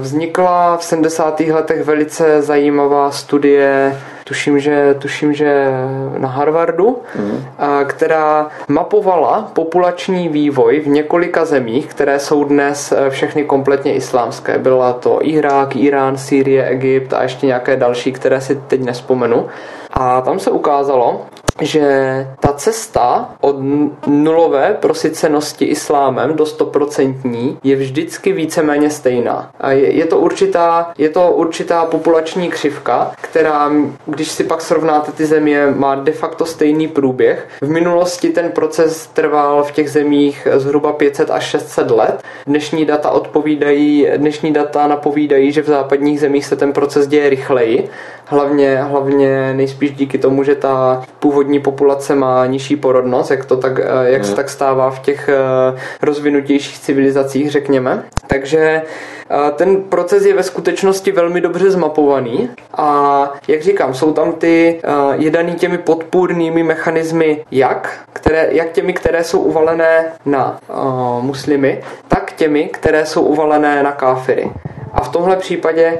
Vznikla v 70. letech velice zajímavá studie tuším, že, tuším, že na Harvardu, mm. a, která mapovala populační vývoj v několika zemích, které jsou dnes eh, všechny kompletně islámské. Byla to Irák, Irán, Sýrie, Egypt a ještě nějaké další, které si teď nespomenu. A tam se ukázalo, že ta cesta od nulové prosycenosti islámem do stoprocentní je vždycky víceméně stejná. A je, je, to určitá, je to určitá populační křivka, která, když si pak srovnáte ty země, má de facto stejný průběh. V minulosti ten proces trval v těch zemích zhruba 500 až 600 let. Dnešní data odpovídají, dnešní data napovídají, že v západních zemích se ten proces děje rychleji hlavně, hlavně nejspíš díky tomu, že ta původní populace má nižší porodnost, jak, to tak, eh, jak se hmm. tak stává v těch eh, rozvinutějších civilizacích, řekněme. Takže eh, ten proces je ve skutečnosti velmi dobře zmapovaný a jak říkám, jsou tam ty jedaný těmi podpůrnými mechanismy jak, které, jak těmi, které jsou uvalené na muslimy, tak těmi, které jsou uvalené na káfiry. A v tomhle případě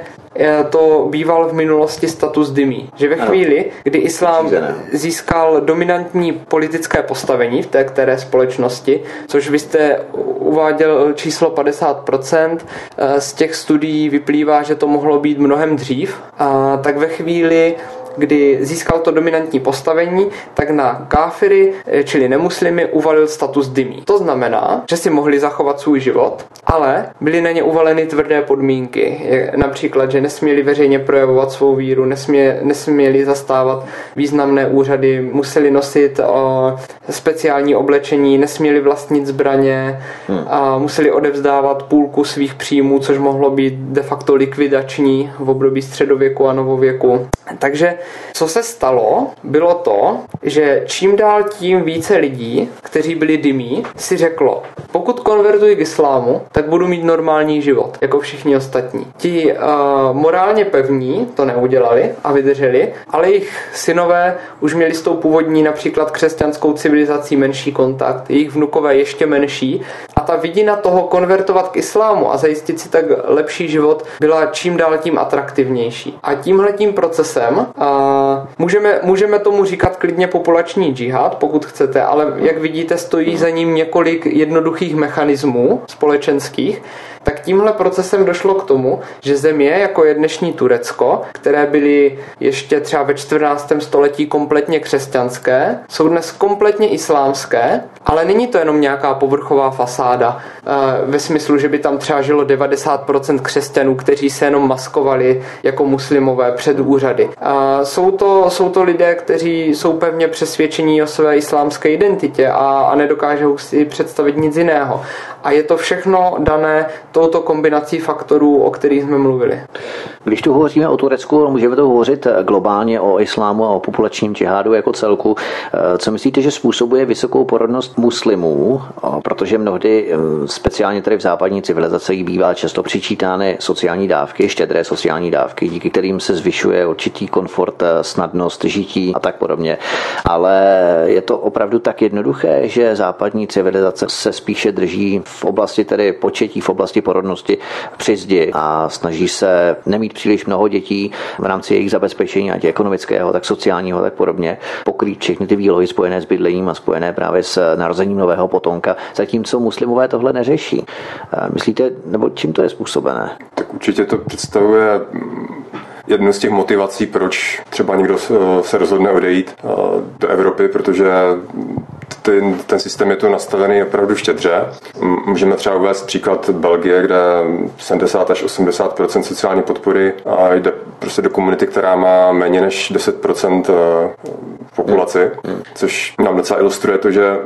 to býval v minulosti status dymí. Že ve chvíli, kdy islám získal dominantní politické postavení v té které společnosti, což vy jste uváděl číslo 50%, eh, z těch studií vyplývá, že to mohlo být mnohem dřív, tak ve chvíli, kdy získal to dominantní postavení, tak na káfiry, eh, čili nemuslimy, uvalil status dymí. To znamená, že si mohli zachovat svůj život, ale byly na ně uvaleny tvrdé podmínky. Například, že nesměli veřejně projevovat svou víru, nesmě, nesměli zastávat významné úřady, museli nosit o, speciální oblečení, nesměli vlastnit zbraně hmm. a museli odevzdávat půlku svých příjmů, což mohlo být de facto likvidační v období středověku a novověku. Takže co se stalo, bylo to, že čím dál tím více lidí, kteří byli dymí, si řeklo, pokud konvertuji k islámu, tak budu mít normální život, jako všichni ostatní. Ti uh, morálně pevní to neudělali a vydrželi, ale jejich synové už měli s tou původní například křesťanskou civilizací menší kontakt, jejich vnukové ještě menší ta vidina toho konvertovat k islámu a zajistit si tak lepší život byla čím dál tím atraktivnější. A tímhletím procesem a můžeme, můžeme tomu říkat klidně populační džihad, pokud chcete, ale jak vidíte, stojí za ním několik jednoduchých mechanismů společenských, tak tímhle procesem došlo k tomu, že země, jako je dnešní Turecko, které byly ještě třeba ve 14. století kompletně křesťanské, jsou dnes kompletně islámské, ale není to jenom nějaká povrchová fasáda eh, ve smyslu, že by tam třeba žilo 90% křesťanů, kteří se jenom maskovali jako muslimové před úřady. Jsou to, jsou to lidé, kteří jsou pevně přesvědčení o své islámské identitě a, a nedokážou si představit nic jiného. A je to všechno dané touto kombinací faktorů, o kterých jsme mluvili. Když tu hovoříme o Turecku, můžeme to hovořit globálně o islámu a o populačním džihádu jako celku. Eh, co myslíte, že způsobuje vysokou porodnost muslimů, protože mnohdy, eh, speciálně tady v západní civilizaci, bývá často přičítány sociální dávky, štědré sociální dávky, díky kterým se zvyšuje určitý komfort, eh, snadnost žití a tak podobně. Ale je to opravdu tak jednoduché, že západní civilizace se spíše drží v oblasti tedy početí, v oblasti porodnosti při zdi a snaží se nemít příliš mnoho dětí v rámci jejich zabezpečení, ať ekonomického, tak sociálního, tak podobně, pokrýt všechny ty výlohy spojené s bydlením a spojené právě s narozením nového potomka, zatímco muslimové tohle neřeší. Myslíte, nebo čím to je způsobené? Tak určitě to představuje jednu z těch motivací, proč třeba někdo se rozhodne odejít eh, do Evropy, protože ten, ten systém je tu nastavený opravdu štědře. Můžeme třeba uvést příklad Belgie, kde 70 až 80% sociální podpory a jde prostě do komunity, která má méně než 10 eh, populaci, což nám docela ilustruje to, že,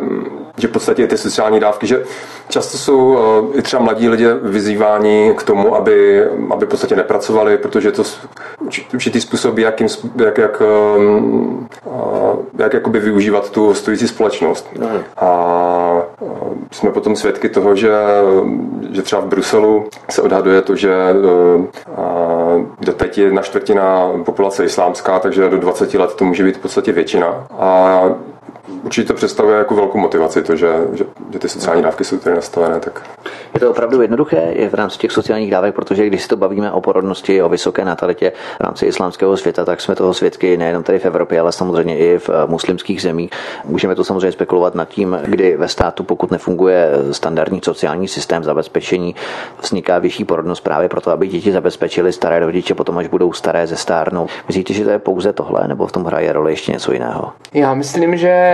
že v podstatě ty sociální dávky, že často jsou eh, i třeba mladí lidé vyzýváni k tomu, aby, aby v podstatě nepracovali, protože to určitý způsob, jak, jim, jak, jak, ehm, jak jakoby využívat tu stojící společnost. A jsme potom svědky toho, že, že třeba v Bruselu se odhaduje to, že do teď je jedna čtvrtina populace islámská, takže do 20 let to může být v podstatě většina. A určitě to představuje jako velkou motivaci, to, že, že, že ty sociální dávky jsou tady nastavené. Tak... Je to opravdu jednoduché je v rámci těch sociálních dávek, protože když si to bavíme o porodnosti, o vysoké natalitě v rámci islámského světa, tak jsme toho svědky nejenom tady v Evropě, ale samozřejmě i v muslimských zemích. Můžeme to samozřejmě spekulovat nad tím, kdy ve státu, pokud nefunguje standardní sociální systém zabezpečení, vzniká vyšší porodnost právě proto, aby děti zabezpečili staré rodiče potom, až budou staré ze stárnou. Myslíte, že to je pouze tohle, nebo v tom hraje roli ještě něco jiného? Já myslím, že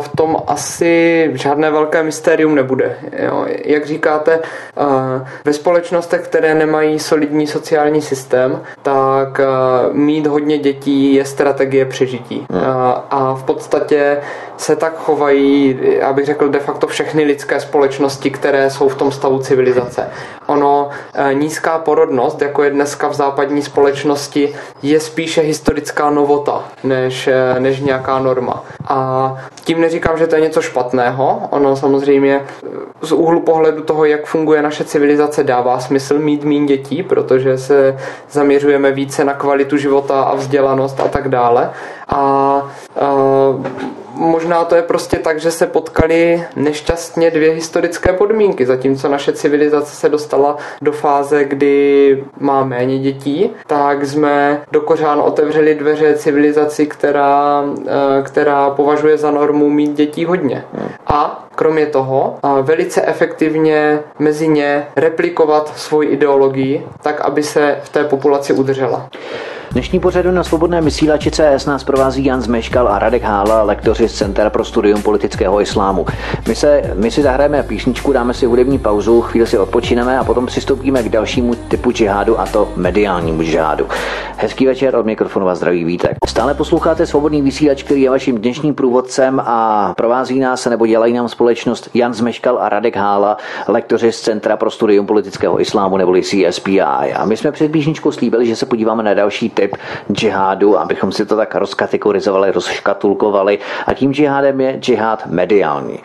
v tom asi žádné velké mystérium nebude. Jo. Jak říkáte, ve společnostech, které nemají solidní sociální systém, tak mít hodně dětí je strategie přežití. Hmm. A v podstatě se tak chovají, abych řekl, de facto všechny lidské společnosti, které jsou v tom stavu civilizace. Ono, e, nízká porodnost, jako je dneska v západní společnosti, je spíše historická novota, než, e, než nějaká norma. A tím neříkám, že to je něco špatného. Ono samozřejmě e, z úhlu pohledu toho, jak funguje naše civilizace, dává smysl mít méně dětí, protože se zaměřujeme více na kvalitu života a vzdělanost a tak dále. A, a možná to je prostě tak, že se potkali nešťastně dvě historické podmínky, zatímco naše civilizace se dostala do fáze, kdy má méně dětí, tak jsme do kořán otevřeli dveře civilizaci, která, eh, která považuje za normu mít dětí hodně. A kromě toho velice efektivně mezi ně replikovat svoji ideologii, tak aby se v té populaci udržela. Dnešní pořadu na svobodné vysílači CS nás provází Jan Zmeškal a Radek Hála, lektoři z Centra pro studium politického islámu. My, se, my si zahrajeme písničku, dáme si hudební pauzu, chvíli si odpočineme a potom přistoupíme k dalšímu typu džihádu a to mediálnímu džihádu. Hezký večer od mikrofonu vás zdraví vítek. Stále posloucháte svobodný vysílač, který je vaším dnešním průvodcem a provází nás nebo dělají nám společnost Jan Zmeškal a Radek Hála, lektoři z Centra pro studium politického islámu neboli CSPI. A my jsme před písničkou slíbili, že se podíváme na další typ džihádu, abychom si to tak rozkategorizovali, rozškatulkovali. A tím džihádem je džihád mediální.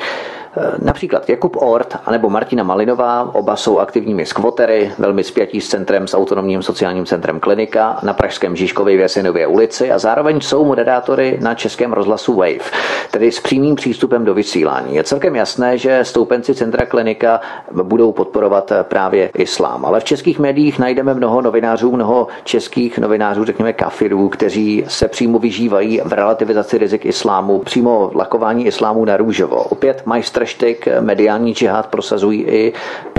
Eh, například Jakub Ort anebo Martina Malinová, oba jsou aktivními skvotery, velmi spjatí s centrem, s autonomním sociálním centrem Klinika na pražském Žižkově Věsinově ulici a zároveň jsou moderátory na českém rozhlasu Wave, tedy s přímým přístupem do vysílání. Je celkem jasné, že stoupenci centra Klinika budou podporovat právě islám, ale v českých médiích najdeme mnoho novinářů, mnoho českých novinářů, řekněme kafirů, kteří se přímo vyžívají v relativizaci rizik islámu, přímo lakování islámu na růžovo. Opět majstr reštik, mediální džihad prosazují i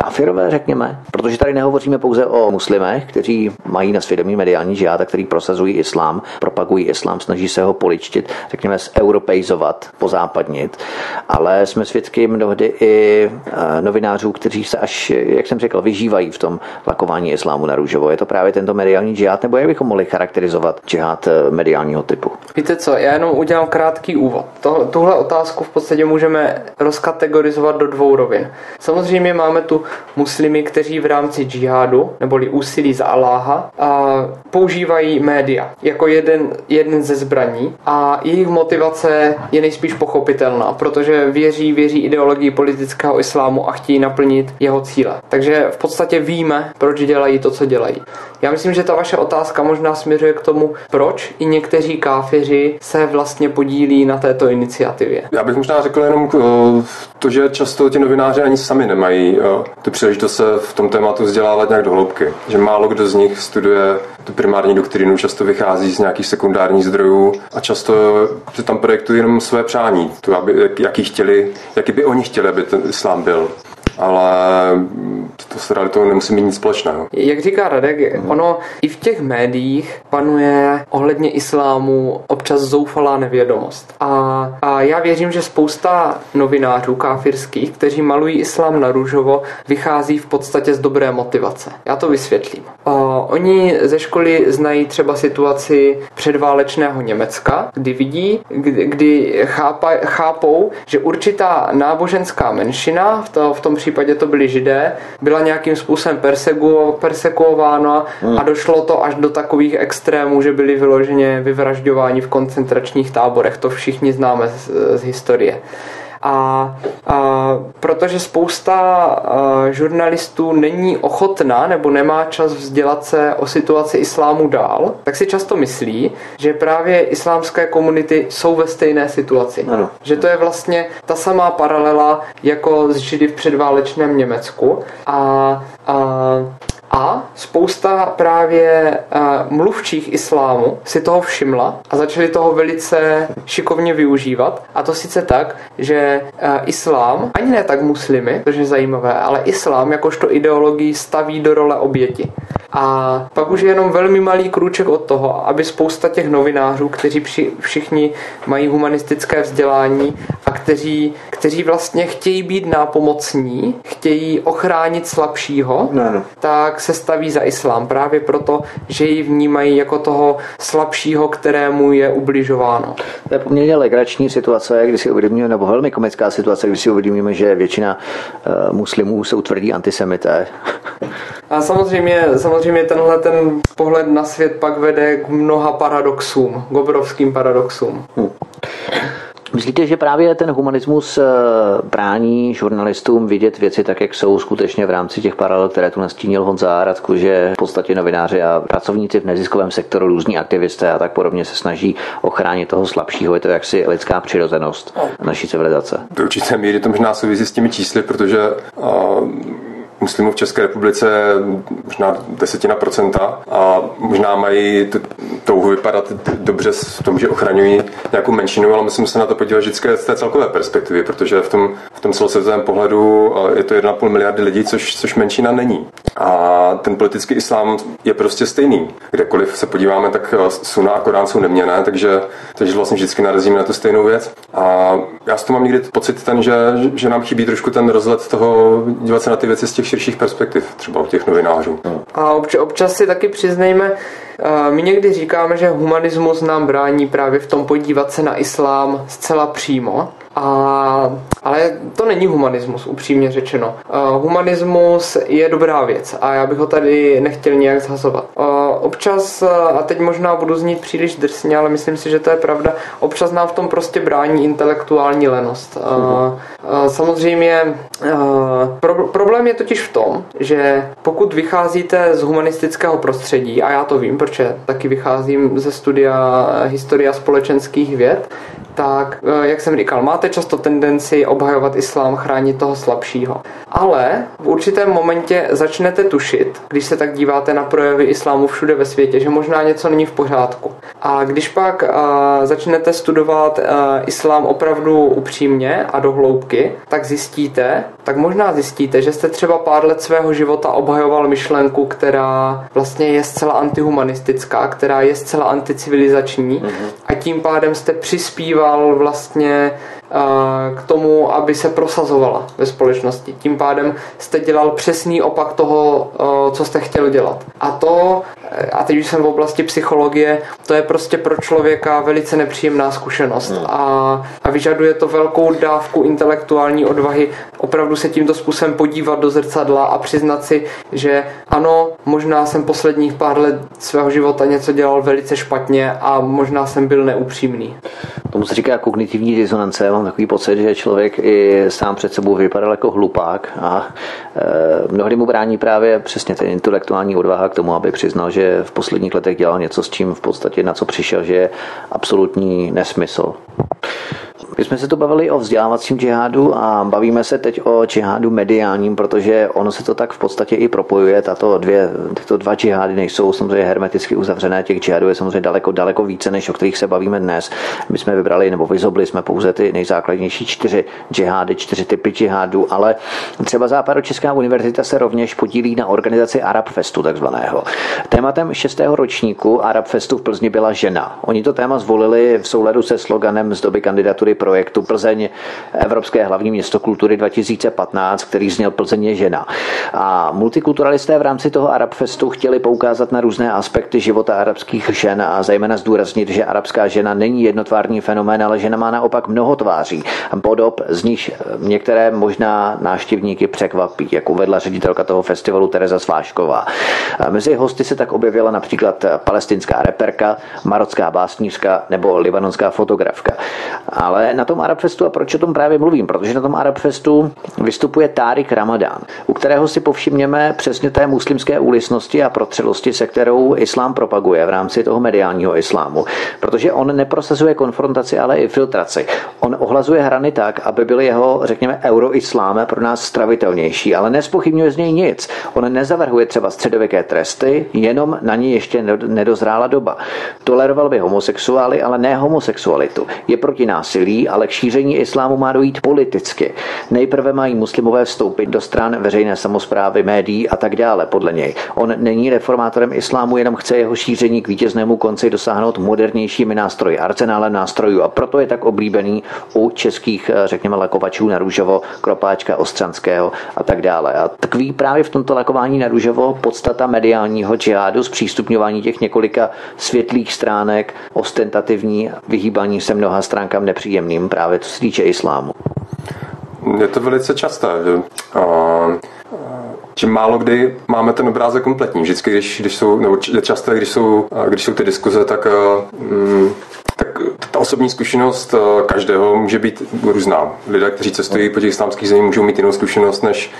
kafirové, řekněme. Protože tady nehovoříme pouze o muslimech, kteří mají na svědomí mediální džihad a který prosazují islám, propagují islám, snaží se ho poličtit, řekněme, zeuropeizovat, pozápadnit. Ale jsme svědky mnohdy i eh, novinářů, kteří se až, jak jsem řekl, vyžívají v tom lakování islámu na růžovo. Je to právě tento mediální džihad, nebo jak bychom mohli charakterizovat džihad eh, mediálního typu? Víte co, já jenom udělám krátký úvod. To, tuhle otázku v podstatě můžeme rozkat kategorizovat do dvou rovin. Samozřejmě máme tu muslimy, kteří v rámci džihádu, neboli úsilí za Aláha, a používají média jako jeden, jeden ze zbraní a jejich motivace je nejspíš pochopitelná, protože věří, věří ideologii politického islámu a chtějí naplnit jeho cíle. Takže v podstatě víme, proč dělají to, co dělají. Já myslím, že ta vaše otázka možná směřuje k tomu, proč i někteří káfiři se vlastně podílí na této iniciativě. Já bych možná řekl jenom eh, to, že často ti novináři ani sami nemají tu příležitost se v tom tématu vzdělávat nějak do hloubky. Že málo kdo z nich studuje tu primární doktrínu, často vychází z nějakých sekundárních zdrojů a často se tam projektují jenom své přání, to, aby, jaký chtěli, jaký by oni chtěli, aby ten islám byl ale to s realitou nemusí mít nic společného. Jak říká Radek, ono i v těch médiích panuje ohledně islámu občas zoufalá nevědomost. A, a já věřím, že spousta novinářů káfirských, kteří malují islám na růžovo, vychází v podstatě z dobré motivace. Já to vysvětlím. A, oni ze školy znají třeba situaci předválečného Německa, kdy vidí, kdy, kdy chápa, chápou, že určitá náboženská menšina, v, to, v tom případě to byli židé, byla nějakým způsobem persekuována hmm. a došlo to až do takových extrémů, že byli vyloženě vyvražďováni v koncentračních táborech. To všichni známe z, z historie. A, a protože spousta a, žurnalistů není ochotná nebo nemá čas vzdělat se o situaci islámu dál, tak si často myslí, že právě islámské komunity jsou ve stejné situaci. Ano. Že to je vlastně ta samá paralela jako s Židy v předválečném Německu. A, a a spousta právě uh, mluvčích islámu si toho všimla a začali toho velice šikovně využívat. A to sice tak, že uh, islám, ani ne tak muslimy, což je zajímavé, ale islám jakožto ideologii staví do role oběti. A pak už je jenom velmi malý krůček od toho, aby spousta těch novinářů, kteří při, všichni mají humanistické vzdělání a kteří, kteří vlastně chtějí být nápomocní, chtějí ochránit slabšího, no, no. tak se staví za islám právě proto, že ji vnímají jako toho slabšího, kterému je ubližováno. To je poměrně legrační situace, kdy si uvědomíme, nebo velmi komická situace, kdy si uvědomíme, že většina uh, muslimů jsou tvrdí antisemité. *laughs* A samozřejmě, samozřejmě tenhle ten pohled na svět pak vede k mnoha paradoxům, k obrovským paradoxům. Hmm. Myslíte, že právě ten humanismus eh, brání žurnalistům vidět věci tak, jak jsou skutečně v rámci těch paralel, které tu nastínil Honza Radku, že v podstatě novináři a pracovníci v neziskovém sektoru, různí aktivisté a tak podobně se snaží ochránit toho slabšího. Je to jaksi lidská přirozenost naší civilizace. Do určité míry to možná souvisí s těmi čísly, protože uh muslimů v České republice možná desetina procenta a možná mají touhu vypadat dobře v tom, že ochraňují nějakou menšinu, ale musím se na to podívat vždycky z té celkové perspektivy, protože v tom, v tom celosvětovém pohledu je to 1,5 miliardy lidí, což, což menšina není. A ten politický islám je prostě stejný. Kdekoliv se podíváme, tak Suna a Korán jsou neměné, takže, takže vlastně vždycky narazíme na tu stejnou věc. A já s tom mám někdy pocit ten, že, že nám chybí trošku ten rozhled toho dívat se na ty věci z těch širších perspektiv, třeba u těch novinářů. A občas, občas si taky přiznejme, my někdy říkáme, že humanismus nám brání právě v tom podívat se na islám zcela přímo. A, ale to není humanismus, upřímně řečeno. Uh, humanismus je dobrá věc a já bych ho tady nechtěl nějak zhazovat. Uh, občas, a teď možná budu znít příliš drsně, ale myslím si, že to je pravda, občas nám v tom prostě brání intelektuální lenost. Uh, uh, samozřejmě pro, problém je totiž v tom, že pokud vycházíte z humanistického prostředí, a já to vím, protože taky vycházím ze studia historia společenských věd, tak, jak jsem říkal, máte máte často tendenci obhajovat islám, chránit toho slabšího. Ale v určitém momentě začnete tušit, když se tak díváte na projevy islámu všude ve světě, že možná něco není v pořádku. A když pak uh, začnete studovat uh, islám opravdu upřímně a do hloubky, tak zjistíte, tak možná zjistíte, že jste třeba pár let svého života obhajoval myšlenku, která vlastně je zcela antihumanistická, která je zcela anticivilizační mm-hmm. a tím pádem jste přispíval vlastně k tomu, aby se prosazovala ve společnosti. Tím pádem jste dělal přesný opak toho, co jste chtěl dělat. A to, a teď už jsem v oblasti psychologie, to je prostě pro člověka velice nepříjemná zkušenost hmm. a, a vyžaduje to velkou dávku intelektuální odvahy opravdu se tímto způsobem podívat do zrcadla a přiznat si, že ano, možná jsem posledních pár let svého života něco dělal velice špatně a možná jsem byl neupřímný. Tomu se říká kognitivní disonance mám takový pocit, že člověk i sám před sebou vypadal jako hlupák a e, mnohdy mu brání právě přesně ten intelektuální odvaha k tomu, aby přiznal, že v posledních letech dělal něco s čím v podstatě na co přišel, že je absolutní nesmysl. My jsme se tu bavili o vzdělávacím džihádu a bavíme se teď o džihádu mediálním, protože ono se to tak v podstatě i propojuje. Tato dvě, tyto dva džihády nejsou samozřejmě hermeticky uzavřené, těch džihádů je samozřejmě daleko, daleko více, než o kterých se bavíme dnes. My jsme vybrali nebo vyzobli jsme pouze ty nejzákladnější čtyři džihády, čtyři typy džihádů, ale třeba Západočeská univerzita se rovněž podílí na organizaci Arab Festu takzvaného. Tématem šestého ročníku Arab Festu v Plzni byla žena. Oni to téma zvolili v souladu se sloganem z doby kandidatury projektu Plzeň Evropské hlavní město kultury 2015, který zněl Plzeň je žena. A multikulturalisté v rámci toho Arab Festu chtěli poukázat na různé aspekty života arabských žen a zejména zdůraznit, že arabská žena není jednotvárný fenomén, ale žena má naopak mnoho tváří. Podob, z nich některé možná návštěvníky překvapí, jak uvedla ředitelka toho festivalu Tereza Svášková. Mezi hosty se tak objevila například palestinská reperka, marocká básnířka nebo libanonská fotografka. Ale na tom Arabfestu, a proč o tom právě mluvím? Protože na tom Arabfestu vystupuje Tárik Ramadán, u kterého si povšimněme přesně té muslimské úlisnosti a protřelosti, se kterou islám propaguje v rámci toho mediálního islámu. Protože on neprosazuje konfrontaci, ale i filtraci. On ohlazuje hrany tak, aby byly jeho, řekněme, euroisláme pro nás stravitelnější, ale nespochybňuje z něj nic. On nezavrhuje třeba středověké tresty, jenom na ní ještě nedozrála doba. Toleroval by homosexuály, ale ne homosexualitu. Je proti násilí, ale k šíření islámu má dojít politicky. Nejprve mají muslimové vstoupit do stran veřejné samozprávy, médií a tak dále, podle něj. On není reformátorem islámu, jenom chce jeho šíření k vítěznému konci dosáhnout modernějšími nástroji, arzenálem nástrojů a proto je tak oblíbený u českých, řekněme, lakovačů na růžovo, Kropáčka, Ostranského a tak dále. A tkví právě v tomto lakování na růžovo podstata mediálního džihádu, zpřístupňování těch několika světlých stránek, ostentativní vyhýbání se mnoha stránkám nepříjemným, právě co se týče islámu. Je to velice časté. Že? že málo kdy máme ten obrázek kompletní. Vždycky, když, když jsou, nebo často, když jsou, když jsou ty diskuze, tak mm, ta osobní zkušenost eh, každého může být různá. Lidé, kteří cestují po těch islámských zemích, můžou mít jinou zkušenost než,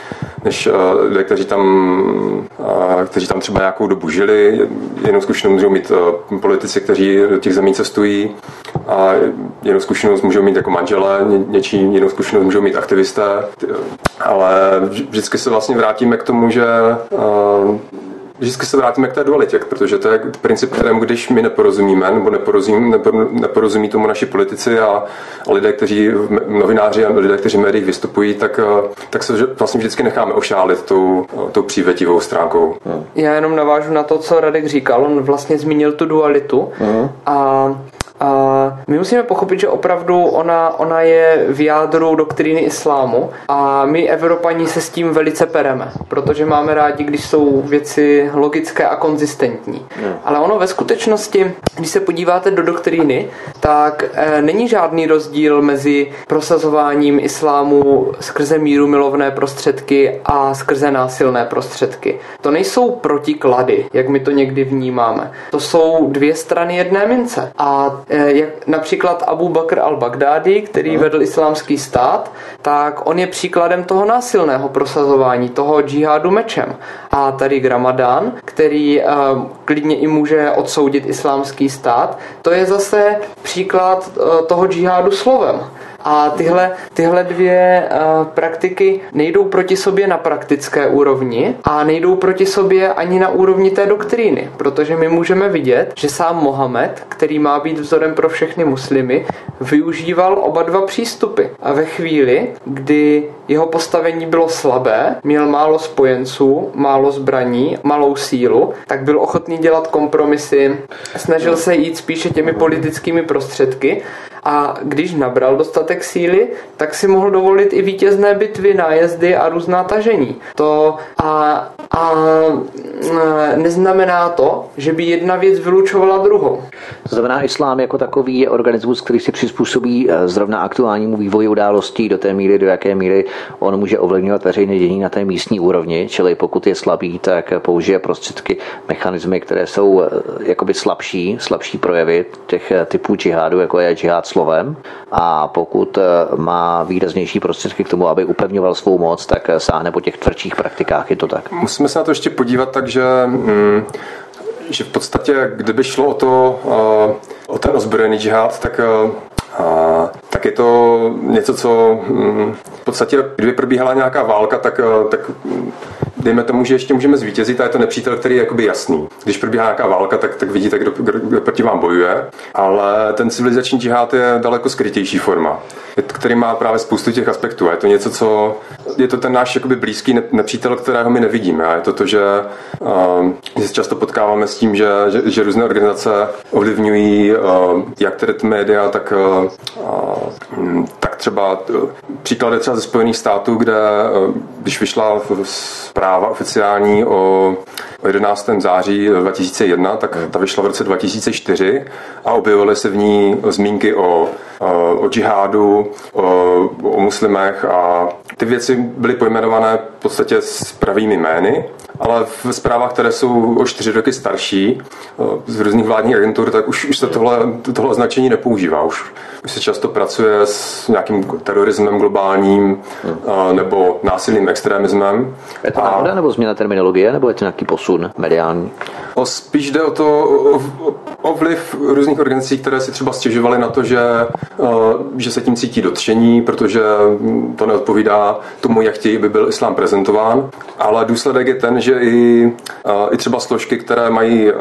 než eh, lidé, kteří tam, eh, kteří tam třeba nějakou dobu žili. Jinou zkušenost můžou mít politici, kteří do těch zemí cestují. A jinou zkušenost můžou mít jako manželé, něčí jinou zkušenost můžou mít aktivisté. Ale vždycky se vlastně vrátíme k tomu, že vždycky se vrátíme k té dualitě, protože to je princip, kterému když my neporozumíme, nebo neporozumí, neporozumí tomu naši politici a, a lidé, kteří novináři a lidé, kteří v médiích vystupují, tak, eh, tak se vlastně vždycky necháme ošálit tou, tou přívětivou stránkou. Já jenom navážu na to, co Radek říkal. On vlastně zmínil tu dualitu uh-huh. a a my musíme pochopit, že opravdu ona, ona je v jádru doktríny islámu a my Evropaní se s tím velice pereme, protože máme rádi, když jsou věci logické a konzistentní. No. Ale ono ve skutečnosti, když se podíváte do doktríny, tak e, není žádný rozdíl mezi prosazováním islámu skrze míru milovné prostředky a skrze násilné prostředky. To nejsou protiklady, jak my to někdy vnímáme. To jsou dvě strany jedné mince. A Eh, jak například Abu Bakr al-Baghdadi, který vedl islámský stát, tak on je příkladem toho násilného prosazování, toho džihádu mečem. A tady Ramadán, který uh, klidně i může odsoudit islámský stát, to je zase příklad uh, toho džihádu slovem. A tyhle, tyhle dvě uh, praktiky nejdou proti sobě na praktické úrovni a nejdou proti sobě ani na úrovni té doktríny, protože my můžeme vidět, že sám Mohamed, který má být vzorem pro všechny muslimy, využíval oba dva přístupy. A ve chvíli, kdy jeho postavení bylo slabé, měl málo spojenců, málo zbraní, malou sílu, tak byl ochotný dělat kompromisy, snažil se jít spíše těmi politickými prostředky a když nabral dostatek síly, tak si mohl dovolit i vítězné bitvy, nájezdy a různá tažení. To a, a neznamená to, že by jedna věc vylučovala druhou. To znamená, islám jako takový je organismus, který si přizpůsobí eh, zrovna aktuálnímu vývoji událostí do té míry, do jaké míry on může ovlivňovat veřejné dění na té místní úrovni, čili pokud je slabý, tak použije prostředky, mechanismy, které jsou eh, jakoby slabší, slabší projevy těch eh, typů džihádu, jako je džihad slovem a pokud má výraznější prostředky k tomu, aby upevňoval svou moc, tak sáhne po těch tvrdších praktikách, je to tak? Musíme se na to ještě podívat tak, že mm, že v podstatě, kdyby šlo o to, o ten ozbrojený džihad, tak a, tak je to něco, co mm, v podstatě, kdyby probíhala nějaká válka, tak, tak dejme tomu, že ještě můžeme zvítězit a je to nepřítel, který je jakoby jasný. Když probíhá nějaká válka, tak, tak vidíte, kdo, kdo, kdo proti vám bojuje, ale ten civilizační džihad je daleko skrytější forma, který má právě spoustu těch aspektů. A je to něco, co je to ten náš jakoby blízký nepřítel, kterého my nevidíme. A je to to, že uh, se často potkáváme s tím, že, že, že různé organizace ovlivňují uh, jak tedy média, tak, uh, tak třeba uh, příklady třeba ze Spojených států, kde uh, když vyšla zpráva oficiální o, o 11. září 2001, tak ta vyšla v roce 2004 a objevily se v ní zmínky o, o džihádu, o, o muslimech a ty věci byly pojmenované podstatě s pravými jmény, ale v zprávách, které jsou o čtyři roky starší, z různých vládních agentur, tak už, už se tohle, tohle označení nepoužívá. Už, už se často pracuje s nějakým terorismem globálním hmm. nebo násilným extremismem. Je to náhoda nebo změna terminologie, nebo je to nějaký posun mediální? O, spíš jde o to, o, o vliv různých organizací, které si třeba stěžovaly na to, že, že se tím cítí dotčení, protože to neodpovídá tomu, jak chtějí, by byl islám prezentován. Ale důsledek je ten, že i, i třeba složky, které mají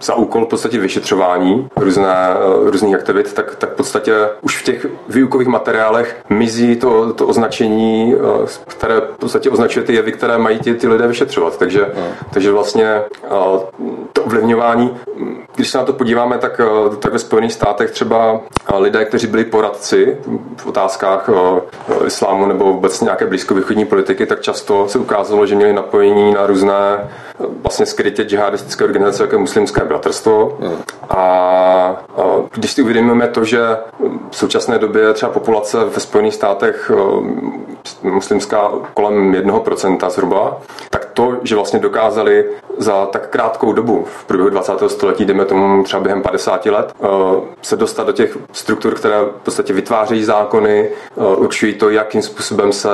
za úkol v podstatě vyšetřování různé, různých aktivit, tak, tak v podstatě už v těch výukových materiálech mizí to, to označení, které v podstatě označuje ty jevy, které mají ty, ty lidé vyšetřovat. Takže, no. takže vlastně to ovlivňování, když se na to podíváme, tak, tak ve Spojených státech třeba lidé, kteří byli poradci v otázkách islámu nebo vůbec nějaké blízkovýchodní politiky, tak často se ukázalo, že měli napojení na různé vlastně skrytě džihadistické organizace, jako je muslimské bratrstvo. Hmm. A, a když si uvědomíme to, že v současné době třeba populace ve Spojených státech muslimská kolem 1% zhruba, tak to, že vlastně dokázali za tak krátkou dobu, v průběhu 20. století, jdeme tomu třeba během 50 let, se dostat do těch struktur, které v podstatě vytvářejí zákony, určují to, jakým způsobem se,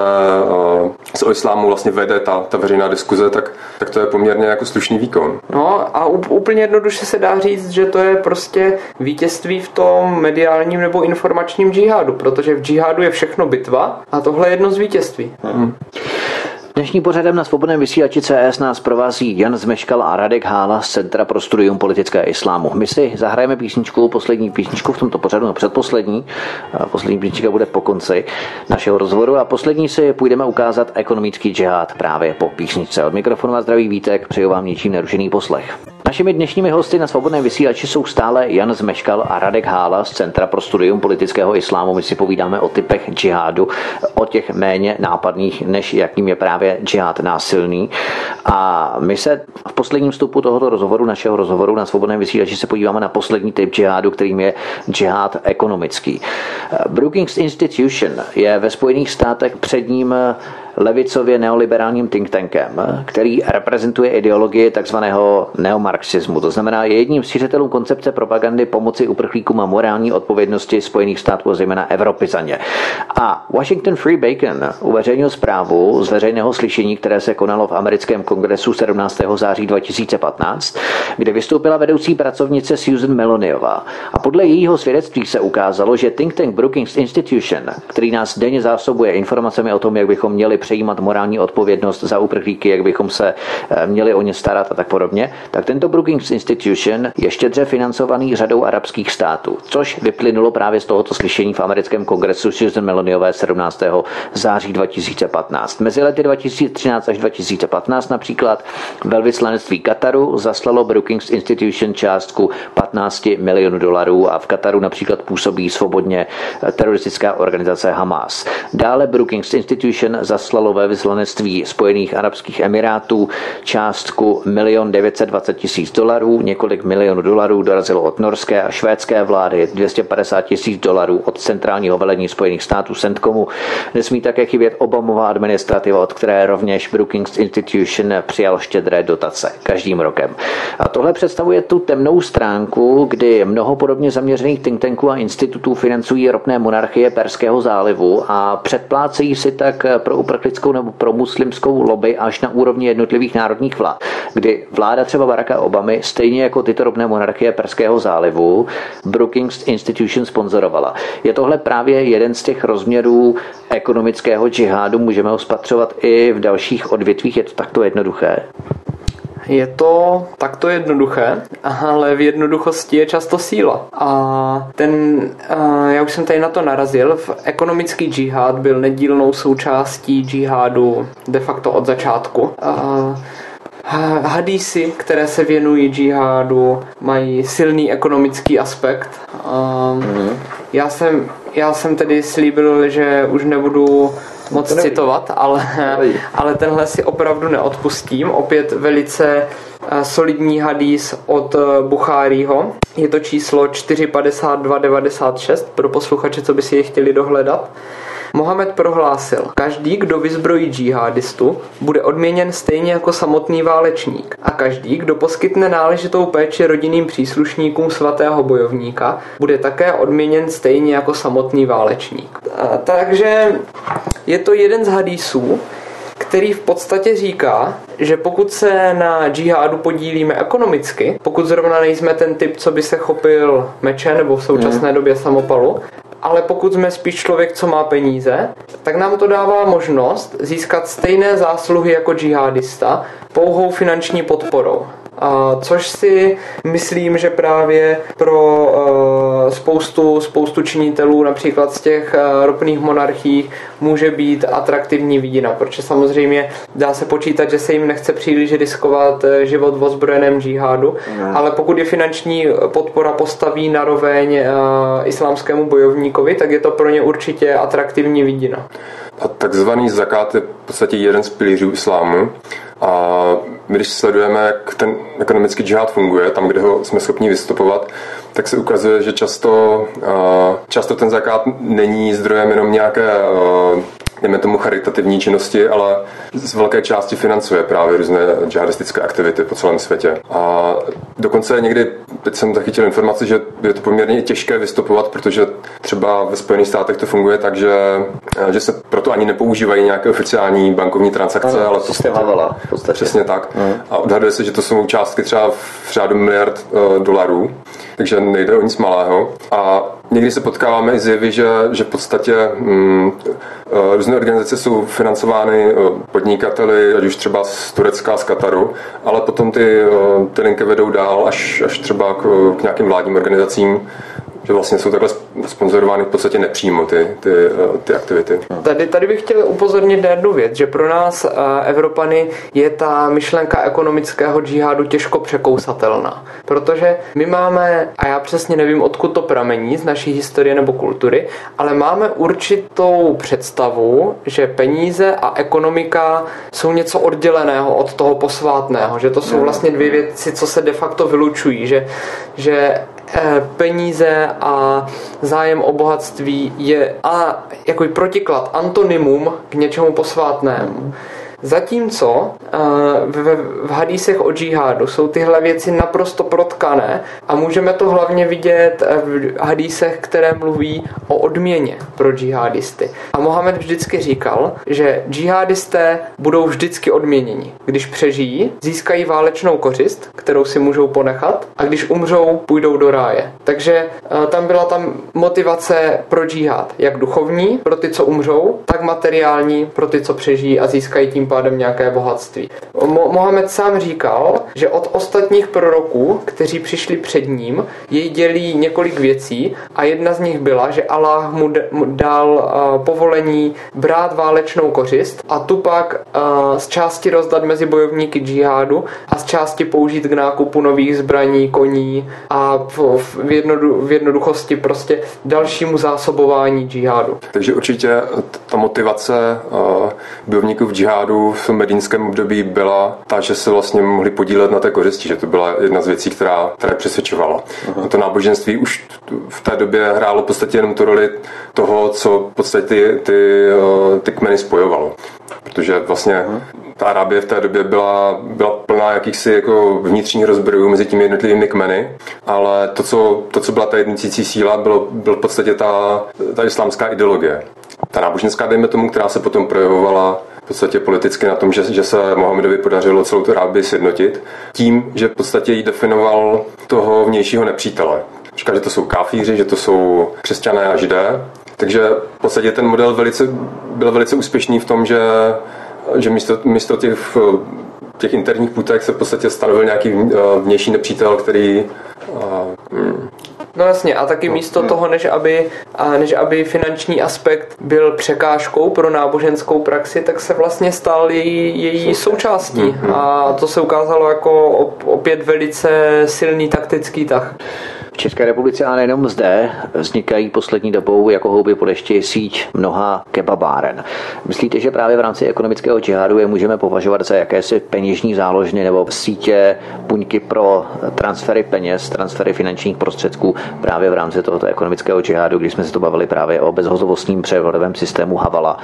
se o islámu vlastně vede ta, ta veřejná diskuze, tak, tak to je poměrně jako slušný výkon. No a úplně jednoduše se dá říct, že to je prostě vítězství v tom mediálním nebo informačním džihádu, protože v džihádu je všechno bitva a tohle je jedno z vítězství. Hmm. Dnešní pořadem na svobodném vysílači CS nás provází Jan Zmeškal a Radek Hála z Centra pro studium politické islámu. My si zahrajeme písničku, poslední písničku v tomto pořadu, no předposlední. Poslední písnička bude po konci našeho rozhovoru a poslední si půjdeme ukázat ekonomický džihad právě po písničce. Od mikrofonu a zdraví Vítek, přeju vám ničím nerušený poslech. Našimi dnešními hosty na svobodném vysílači jsou stále Jan Zmeškal a Radek Hála z Centra pro studium politického islámu. My si povídáme o typech džihádu, o těch méně nápadných, než jakým je právě džihad násilný. A my se v posledním vstupu tohoto rozhovoru, našeho rozhovoru na svobodném vysílači se podíváme na poslední typ džihádu, kterým je džihad ekonomický. Brookings Institution je ve Spojených státech předním levicově neoliberálním think tankem, který reprezentuje ideologii takzvaného neomarxismu. To znamená, je jedním z šířitelů koncepce propagandy pomoci uprchlíkům a morální odpovědnosti Spojených států a zejména Evropy za ně. A Washington Free Bacon uveřejnil zprávu z veřejného slyšení, které se konalo v americkém kongresu 17. září 2015, kde vystoupila vedoucí pracovnice Susan Meloniová. A podle jejího svědectví se ukázalo, že think tank Brookings Institution, který nás denně zásobuje informacemi o tom, jak bychom měli přejímat morální odpovědnost za uprchlíky, jak bychom se eh, měli o ně starat a tak podobně, tak tento Brookings Institution je štědře financovaný řadou arabských států, což vyplynulo právě z tohoto slyšení v americkém kongresu Susan Meloniové 17. září 2015. Mezi lety 2013 až 2015 například velvyslanectví Kataru zaslalo Brookings Institution částku 15 milionů dolarů a v Kataru například působí svobodně eh, teroristická organizace Hamas. Dále Brookings Institution zaslalo poslalo ve vyslanectví Spojených Arabských Emirátů částku 1 920 tisíc dolarů, několik milionů dolarů dorazilo od norské a švédské vlády, 250 tisíc dolarů od centrálního velení Spojených států Centkomu. Nesmí také chybět Obamová administrativa, od které rovněž Brookings Institution přijal štědré dotace každým rokem. A tohle představuje tu temnou stránku, kdy mnoho podobně zaměřených think tanků a institutů financují ropné monarchie Perského zálivu a předplácejí si tak pro uprchlickou nebo pro muslimskou lobby až na úrovni jednotlivých národních vlád, kdy vláda třeba Baracka Obamy, stejně jako tyto rovné monarchie Perského zálivu, Brookings Institution sponzorovala. Je tohle právě jeden z těch rozměrů ekonomického džihádu, můžeme ho spatřovat i v dalších odvětvích, je to takto jednoduché. Je to takto jednoduché, ale v jednoduchosti je často síla. A ten, já už jsem tady na to narazil, v ekonomický džihad byl nedílnou součástí džihádu de facto od začátku. Hadísy, které se věnují džihádu, mají silný ekonomický aspekt. Mm. Já jsem, já jsem tedy slíbil, že už nebudu moc to citovat, ale, ale tenhle si opravdu neodpustím. Opět velice eh, solidní hadís od eh, Buchárího. Je to číslo 45296 pro posluchače, co by si je chtěli dohledat. Mohamed prohlásil, každý, kdo vyzbrojí džihadistu, bude odměněn stejně jako samotný válečník a každý, kdo poskytne náležitou péči rodinným příslušníkům svatého bojovníka, bude také odměněn stejně jako samotný válečník. A, takže je to jeden z hadísů, který v podstatě říká, že pokud se na džihádu podílíme ekonomicky, pokud zrovna nejsme ten typ, co by se chopil meče nebo v současné mm. době samopalu, ale pokud jsme spíš člověk, co má peníze, tak nám to dává možnost získat stejné zásluhy jako džihadista pouhou finanční podporou. A což si myslím, že právě pro uh, spoustu, spoustu činitelů, například z těch uh, ropných monarchií, může být atraktivní vidina, protože samozřejmě dá se počítat, že se jim nechce příliš riskovat uh, život v ozbrojeném džihádu, mm. ale pokud je finanční podpora postaví na roveň uh, islámskému bojovníkovi, tak je to pro ně určitě atraktivní vidina. A takzvaný zakát je v podstatě jeden z pilířů islámu. A když sledujeme, jak ten ekonomický džihad funguje, tam, kde ho jsme schopni vystupovat, tak se ukazuje, že často, často ten zakát není zdrojem jenom nějaké dejme tomu charitativní činnosti, ale z velké části financuje právě různé džihadistické aktivity po celém světě. A dokonce někdy, teď jsem zachytil informaci, že je to poměrně těžké vystupovat, protože třeba ve Spojených státech to funguje tak, že, že se proto ani nepoužívají nějaké oficiální bankovní transakce, ano, ale to je v podstatě. Přesně tak. Hmm. A odhaduje se, že to jsou částky třeba v řádu miliard uh, dolarů, takže nejde o nic malého. A někdy se potkáváme i s jevy, že, že v podstatě mm, eh, různé organizace jsou financovány eh, podnikateli, ať už třeba z Turecka, z Kataru, ale potom ty, eh, ty linky vedou dál až, až třeba k, k nějakým vládním organizacím, že vlastně jsou takhle sponzorovány v podstatě nepřímo ty, ty, eh, ty aktivity. Tady, tady bych chtěl upozornit na jednu věc, že pro nás eh, Evropany je ta myšlenka ekonomického džihádu těžko překousatelná, protože my máme, a já přesně nevím, odkud to pramení z naší historie nebo kultury, ale máme určitou představu, že peníze a ekonomika jsou něco odděleného od toho posvátného, že to jsou vlastně dvě věci, co se de facto vylučují, že, že peníze a zájem o bohatství je a jako protiklad, antonymum k něčemu posvátnému. Zatímco eh, v, v hadísech o džihádu jsou tyhle věci naprosto protkané a můžeme to hlavně vidět eh, v hadísech, které mluví o odměně pro džihadisty. A Mohamed vždycky říkal, že džihadisté budou vždycky odměněni. Když přežijí, získají válečnou kořist, kterou si můžou ponechat a když umřou, půjdou do ráje. Takže eh, tam byla tam motivace pro džihad, jak duchovní pro ty, co umřou, tak materiální pro ty, co přežijí a získají tím pádem nějaké bohatství. Mo- Mohamed sám říkal, že od ostatních proroků, kteří přišli před ním, jej dělí několik věcí a jedna z nich byla, že Allah mu, mu dal uh, povolení brát válečnou kořist a tu pak uh, z části rozdat mezi bojovníky džihádu a z části použít k nákupu nových zbraní, koní a v, v, jednodu, v jednoduchosti prostě dalšímu zásobování džihádu. Takže určitě ta motivace uh, bojovníků v džihádu v tom medínském období byla ta, že se vlastně mohli podílet na té kořisti, že to byla jedna z věcí, která, která přesvědčovala. Uh-huh. To náboženství už v té době hrálo v podstatě jenom tu roli toho, co v podstatě ty, ty, eh, ty kmeny spojovalo. Protože vlastně uh-huh ta Arábie v té době byla, byla plná jakýchsi jako vnitřních rozbrojů mezi těmi jednotlivými kmeny, ale to, co, to, co byla ta jednicící síla, bylo, byl v podstatě ta, ta islámská ideologie. Ta náboženská, dejme tomu, která se potom projevovala v podstatě politicky na tom, že, že se Mohamedovi podařilo celou tu Arábii sjednotit, tím, že v podstatě jí definoval toho vnějšího nepřítele. Říká, že to jsou káfíři, že to jsou křesťané a židé. Takže v podstatě ten model velice, byl velice úspěšný v tom, že, že místo, místo těch, těch interních půtek se v podstatě stanovil nějaký vnější nepřítel, který hmm, No jasně, a taky místo toho, než aby, a než aby finanční aspekt byl překážkou pro náboženskou praxi, tak se vlastně stal její, její součástí. A to se ukázalo jako opět velice silný taktický tah. České republice a nejenom zde vznikají poslední dobou jako houby po dešti síť mnoha kebabáren. Myslíte, že právě v rámci ekonomického džihádu je můžeme považovat za jakési peněžní záložny nebo sítě buňky pro transfery peněz, transfery finančních prostředků právě v rámci tohoto ekonomického džihádu, když jsme se to bavili právě o bezhotovostním převodovém systému Havala,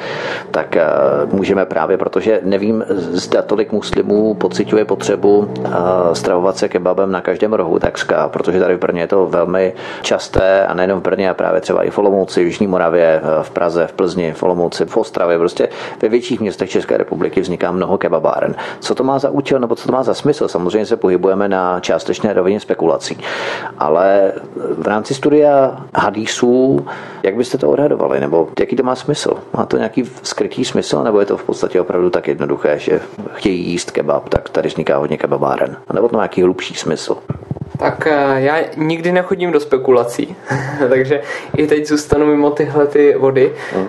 tak eh, můžeme právě, protože nevím, zda tolik muslimů pociťuje potřebu eh, stravovat se kebabem na každém rohu takřka, protože tady v Brně je to velmi časté a nejenom v Brně, a právě třeba i v Olomouci, v Jižní Moravě, v Praze, v Plzni, v Olomouci, v Ostravě, prostě ve větších městech České republiky vzniká mnoho kebabáren. Co to má za účel nebo co to má za smysl? Samozřejmě se pohybujeme na částečné rovině spekulací, ale v rámci studia hadísů, jak byste to odhadovali, nebo jaký to má smysl? Má to nějaký skrytý smysl, nebo je to v podstatě opravdu tak jednoduché, že chtějí jíst kebab, tak tady vzniká hodně kebabáren? Nebo to má nějaký hlubší smysl? Tak eh, já nikdy nechodím do spekulací, *laughs* takže i teď zůstanu mimo tyhle ty vody. Uh,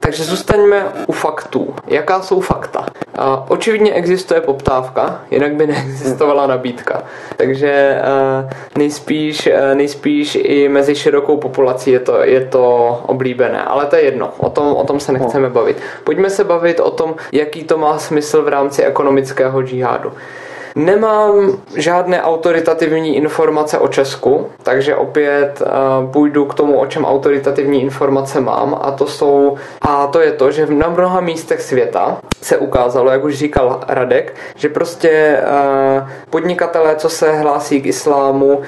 takže zůstaňme u faktů. Jaká jsou fakta? Uh, očividně existuje poptávka, jinak by *laughs* neexistovala nabídka. Takže uh, nejspíš, nejspíš i mezi širokou populací je to, je to oblíbené. Ale to je jedno, o tom, o tom se nechceme bavit. Pojďme se bavit o tom, jaký to má smysl v rámci ekonomického džihádu. Nemám žádné autoritativní informace o Česku, takže opět uh, půjdu k tomu, o čem autoritativní informace mám a to jsou a to je to, že na mnoha místech světa se ukázalo, jak už říkal Radek, že prostě uh, podnikatelé, co se hlásí k islámu, uh,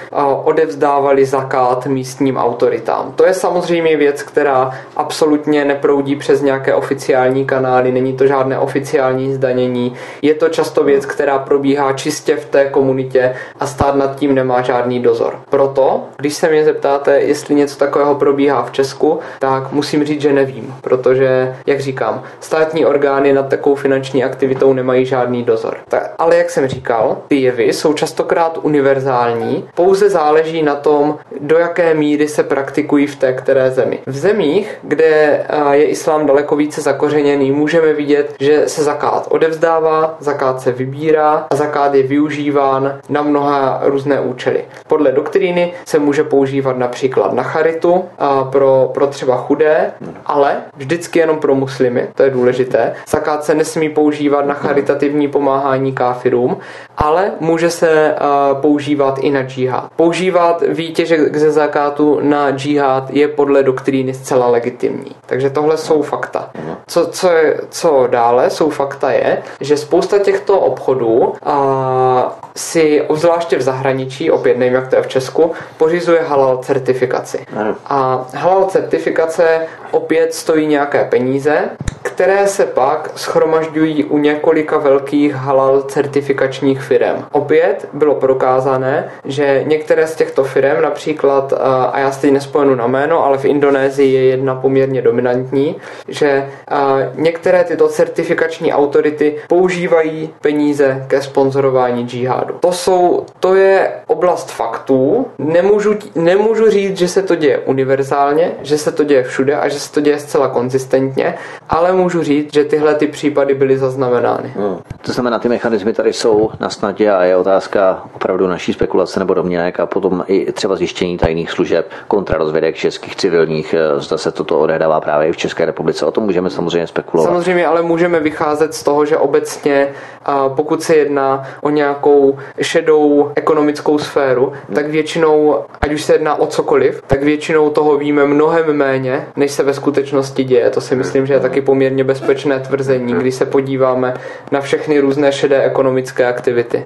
odevzdávali zakát místním autoritám. To je samozřejmě věc, která absolutně neproudí přes nějaké oficiální kanály, není to žádné oficiální zdanění, je to často věc, která probíhá čistě v té komunitě a stát nad tím nemá žádný dozor. Proto, když se mě zeptáte, jestli něco takového probíhá v Česku, tak musím říct, že nevím, protože, jak říkám, státní orgány nad takovou finanční aktivitou nemají žádný dozor. Tak, ale jak jsem říkal, ty jevy jsou častokrát univerzální, pouze záleží na tom, do jaké míry se praktikují v té které zemi. V zemích, kde je islám daleko více zakořeněný, můžeme vidět, že se zakát odevzdává, zakát se vybírá a zakát je využíván na mnoha různé účely. Podle doktríny se může používat například na charitu a pro, pro třeba chudé, ale vždycky jenom pro muslimy, to je důležité. Zakát se nesmí používat na charitativní pomáhání káfirům, ale může se používat i na džihad. Používat výtěžek ze zakátu na džihad je podle doktríny zcela legitimní. Takže tohle jsou fakta. Co, co, je, co dále jsou fakta je, že spousta těchto obchodů uh, si obzvláště v zahraničí, opět nevím, jak to je v Česku, pořizuje halal certifikaci. A halal certifikace opět stojí nějaké peníze, které se pak schromažďují u několika velkých halal certifikačních firm. Opět bylo prokázané, že některé z těchto firm, například, a já si teď nespomenu na jméno, ale v Indonésii je jedna poměrně dominantní, že některé tyto certifikační autority používají peníze ke sponzorování džihádu. To jsou, to je oblast faktů. Nemůžu, nemůžu říct, že se to děje univerzálně, že se to děje všude a že se to děje zcela konzistentně, ale můžu říct, že tyhle ty případy byly zaznamenány. Hmm. To znamená, ty mechanismy tady jsou na snadě a je otázka opravdu naší spekulace nebo domněnek a potom i třeba zjištění tajných služeb, kontrarozvědek českých civilních, eh, zda se toto odehrává právě i v České republice. O tom můžeme samozřejmě spekulovat. Samozřejmě, ale můžeme vycházet z toho, že obecně, pokud se jedná o nějakou šedou ekonomickou sféru, tak většinou, ať už se jedná o cokoliv, tak většinou toho víme mnohem méně, než se ve skutečnosti děje. To si myslím, že je taky poměrně bezpečné tvrzení, když se podíváme na všechny různé šedé ekonomické aktivity.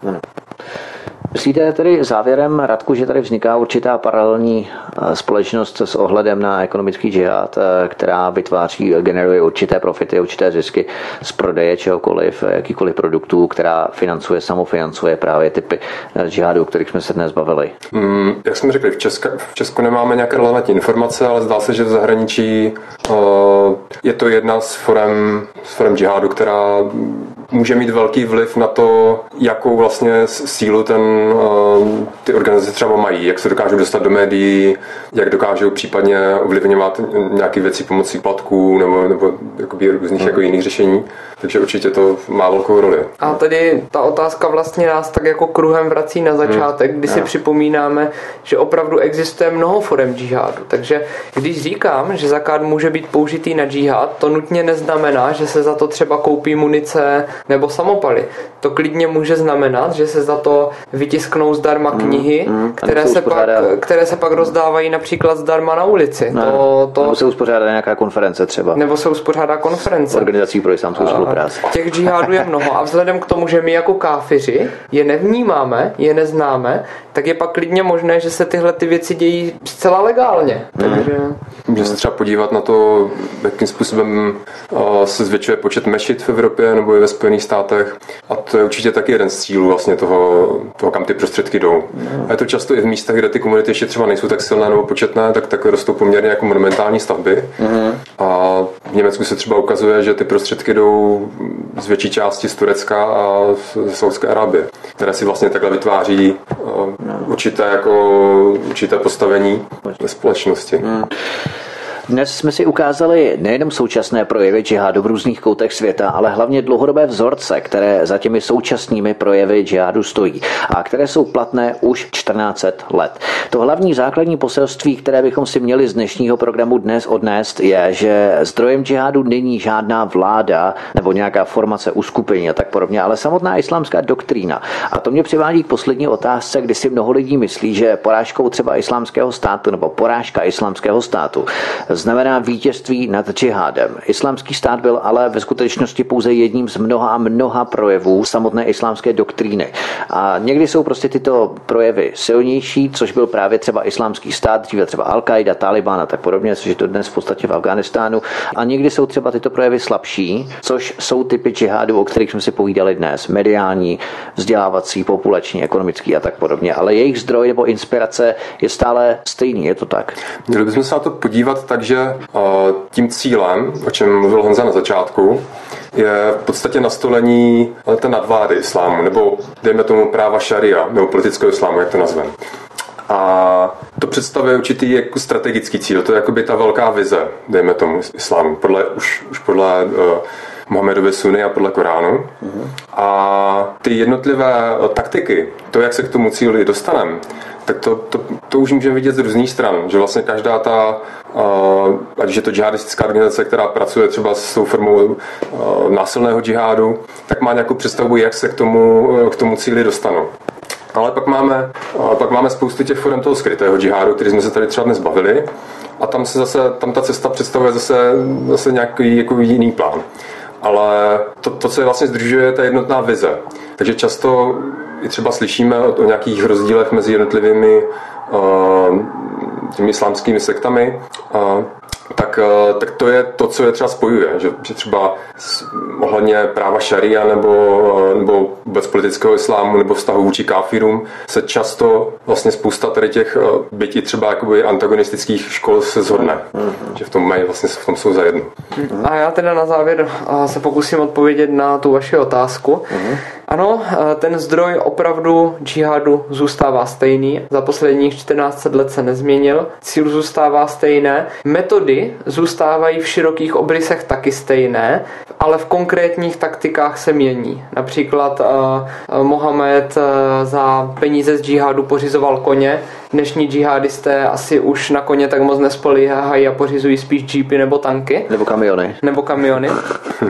Myslíte tedy závěrem, Radku, že tady vzniká určitá paralelní eh, společnost s ohledem na ekonomický džihad, eh, která vytváří, generuje určité profity, určité zisky z prodeje čehokoliv, eh, jakýkoliv produktů, která financuje, samofinancuje právě typy džihadu, o kterých jsme se dnes bavili? Mm, jak jsme řekli, v, Česku, v Česku nemáme nějaké relevantní informace, ale zdá se, že v zahraničí uh, je to jedna z forem, z forem džihádu, která může mít velký vliv na to, jakou vlastně sílu ten, eh, ty organizace třeba mají, jak se dokážou dostat do médií, jak dokážou případně ovlivňovat nějaké věci pomocí platků nebo, nebo různých hmm. jako jiných řešení. Takže určitě to má velkou roli. A tady ta otázka vlastně nás tak jako kruhem vrací na začátek, hmm. kdy si připomínáme, že opravdu existuje mnoho forem džihádu. Takže když říkám, že zakád může být použitý na džihad, to nutně neznamená, že se za to třeba koupí munice nebo samopaly. To klidně může znamenat, že se za to vytisknou zdarma hmm. knihy, hmm. Které, se pak, které se pak rozdávají například zdarma na ulici. Ne. To, to... Nebo se uspořádá nějaká konference třeba. Nebo se uspořádá konference. Organizací pro islámskou spolupráci. Těch džihádů je mnoho a vzhledem k tomu, že my jako káfiři je nevnímáme, je neznáme, tak je pak klidně možné, že se tyhle ty věci dějí zcela legálně. Hmm. Takže... Může se třeba podívat na to, jakým způsobem se zvětšuje počet mešit v Evropě nebo i ve Spojených státech. A to je určitě taky jeden z cílů vlastně toho, toho kam ty prostředky jdou. A je to často i v místech, kde ty komunity ještě třeba nejsou tak silné nebo početné, tak, tak rostou poměrně jako monumentální stavby. Hmm. A v Německu se třeba ukazuje, že ty prostředky jdou z větší části z Turecka a z Saudské Arábie, které si vlastně takhle vytváří určité, jako, určité postavení ve společnosti. Hmm. Dnes jsme si ukázali nejenom současné projevy džihádu v různých koutech světa, ale hlavně dlouhodobé vzorce, které za těmi současnými projevy džihádu stojí a které jsou platné už 14 let. To hlavní základní poselství, které bychom si měli z dnešního programu dnes odnést, je, že zdrojem džihádu není žádná vláda nebo nějaká formace uskupení a tak podobně, ale samotná islámská doktrína. A to mě přivádí k poslední otázce, kdy si mnoho lidí myslí, že porážkou třeba islámského státu nebo porážka islámského státu znamená vítězství nad džihádem. Islámský stát byl ale ve skutečnosti pouze jedním z mnoha a mnoha projevů samotné islámské doktríny. A někdy jsou prostě tyto projevy silnější, což byl právě třeba islámský stát, dříve třeba Al-Qaida, Taliban a tak podobně, což je to dnes v podstatě v Afganistánu. A někdy jsou třeba tyto projevy slabší, což jsou typy džihádu, o kterých jsme si povídali dnes. Mediální, vzdělávací, populační, ekonomický a tak podobně. Ale jejich zdroj nebo inspirace je stále stejný, je to tak? Měli bychom se na to podívat tak, že tím cílem, o čem mluvil Honza na začátku, je v podstatě nastolení té nadvlády islámu, nebo dejme tomu práva šaria, nebo politického islámu, jak to nazveme. A to představuje určitý jako strategický cíl, to je jakoby ta velká vize, dejme tomu islámu, podle, už, už podle uh, Mohamedovy suny a podle Koránu. Uh-huh. A ty jednotlivé taktiky, to, jak se k tomu cíli dostaneme, tak to, to, to už můžeme vidět z různých stran, že vlastně každá ta, uh, ať je to džihadistická organizace, která pracuje třeba s tou formou uh, násilného džihádu, tak má nějakou představu, jak se k tomu, k tomu cíli dostanou. Ale pak máme, pak máme spoustu těch forem toho skrytého džihádu, který jsme se tady třeba dnes bavili, a tam se zase, tam ta cesta představuje zase, zase nějaký jako jiný plán. Ale to, to, co je vlastně združuje, je ta jednotná vize. Takže často i třeba slyšíme o, o nějakých rozdílech mezi jednotlivými uh, těmi islámskými sektami. Uh, tak, eh, tak to je to, co je třeba spojuje, že, že třeba ohledně práva šaria nebo, eh, nebo vůbec politického islámu nebo vztahu vůči káfirům se často vlastně spousta tady těch eh, bytí třeba jakoby antagonistických škol se zhodne, mm-hmm. že v tom mají vlastně v tom jsou zajedno. A já teda na závěr se pokusím odpovědět na tu vaši otázku. Mm-hmm. Ano, ten zdroj opravdu džihadu zůstává stejný. Za posledních 14 let se nezměnil. Cíl zůstává stejné. Metody zůstávají v širokých obrysech taky stejné, ale v konkrétních taktikách se mění. Například uh, Mohamed uh, za peníze z džihadu pořizoval koně, dnešní džihadisté asi už na koně tak moc nespolíhají a pořizují spíš jeepy nebo tanky. Nebo kamiony. Nebo kamiony.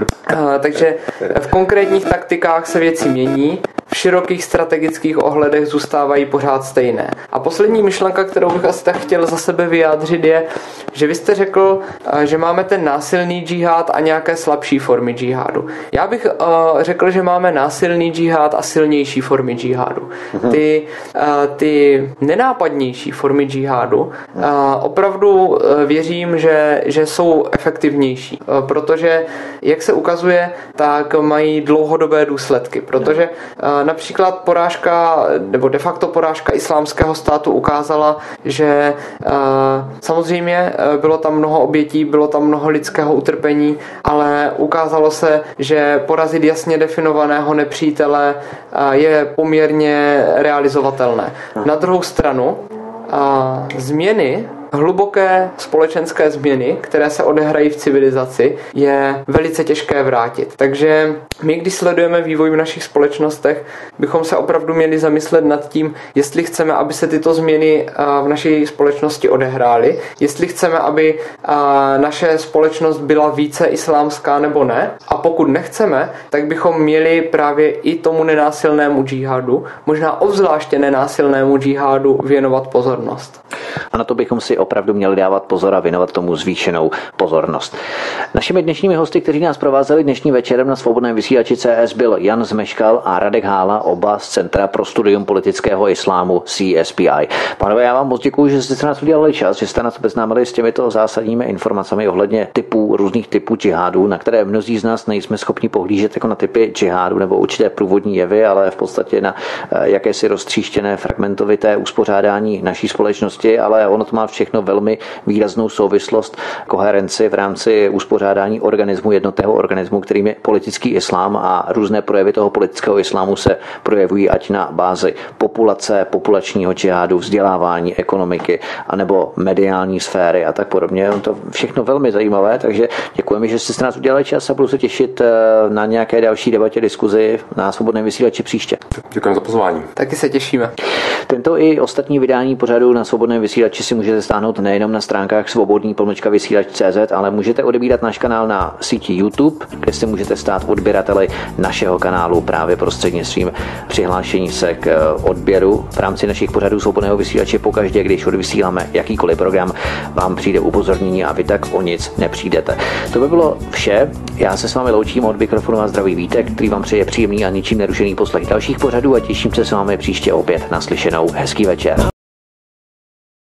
*laughs* takže v konkrétních taktikách se věci mění, v širokých strategických ohledech zůstávají pořád stejné. A poslední myšlenka, kterou bych asi tak chtěl za sebe vyjádřit, je, že vy jste řekl, že máme ten násilný džihad a nějaké slabší formy džihádu. Já bych uh, řekl, že máme násilný džihad a silnější formy džihádu. Mhm. Ty, uh, ty nenápadnější formy džihádu opravdu uh, věřím, že, že jsou efektivnější, uh, protože, jak se ukazuje, tak mají dlouhodobé důsledky, protože uh, například porážka, nebo de facto porážka islámského státu ukázala, že samozřejmě bylo tam mnoho obětí, bylo tam mnoho lidského utrpení, ale ukázalo se, že porazit jasně definovaného nepřítele je poměrně realizovatelné. Na druhou stranu, změny hluboké společenské změny, které se odehrají v civilizaci, je velice těžké vrátit. Takže my, když sledujeme vývoj v našich společnostech, bychom se opravdu měli zamyslet nad tím, jestli chceme, aby se tyto změny v naší společnosti odehrály, jestli chceme, aby naše společnost byla více islámská nebo ne. A pokud nechceme, tak bychom měli právě i tomu nenásilnému džihadu, možná obzvláště nenásilnému džihadu věnovat pozornost. A na to bychom si opravdu měli dávat pozor a věnovat tomu zvýšenou pozornost. Našimi dnešními hosty, kteří nás provázeli dnešním večerem na svobodném vysílači CS, byl Jan Zmeškal a Radek Hála, oba z Centra pro studium politického islámu CSPI. Pánové, já vám moc děkuji, že jste se nás udělali čas, že jste nás beznámili s těmito zásadními informacemi ohledně typů, různých typů džihádů, na které mnozí z nás nejsme schopni pohlížet jako na typy džihádu nebo určité průvodní jevy, ale v podstatě na eh, jakési roztříštěné fragmentovité uspořádání naší společnosti, ale ono to má všechno velmi výraznou souvislost, koherenci v rámci uspořádání organismu, jednotného organismu, kterým je politický islám a různé projevy toho politického islámu se projevují ať na bázi populace, populačního džihádu, vzdělávání, ekonomiky, anebo mediální sféry a tak podobně. On to všechno velmi zajímavé, takže děkujeme, že jste se nás udělali čas a budu se těšit eh, na nějaké další debatě, diskuzi na svobodném vysílači příště. Děkujeme za pozvání. Taky se těšíme. Tento i ostatní vydání pořadu na svobodném vysílači si můžete stáhnout nejenom na stránkách svobodný pomlčka vysílač.cz, ale můžete odebírat náš kanál na síti YouTube, kde si můžete stát odběrateli našeho kanálu právě prostřednictvím přihlášení se k eh, odběru v rámci našich pořadů svobodného vysílače. Pokaždé, když odvysíláme jakýkoliv program, vám přijde upozornění a vy tak o nic nepřijdete. To by bylo vše. Já se s vámi loučím od mikrofonu a zdravý vítek, který vám přeje příjemný a ničím nerušený poslech dalších pořadů a těším se s vámi příště opět naslyšenou. Hezký večer.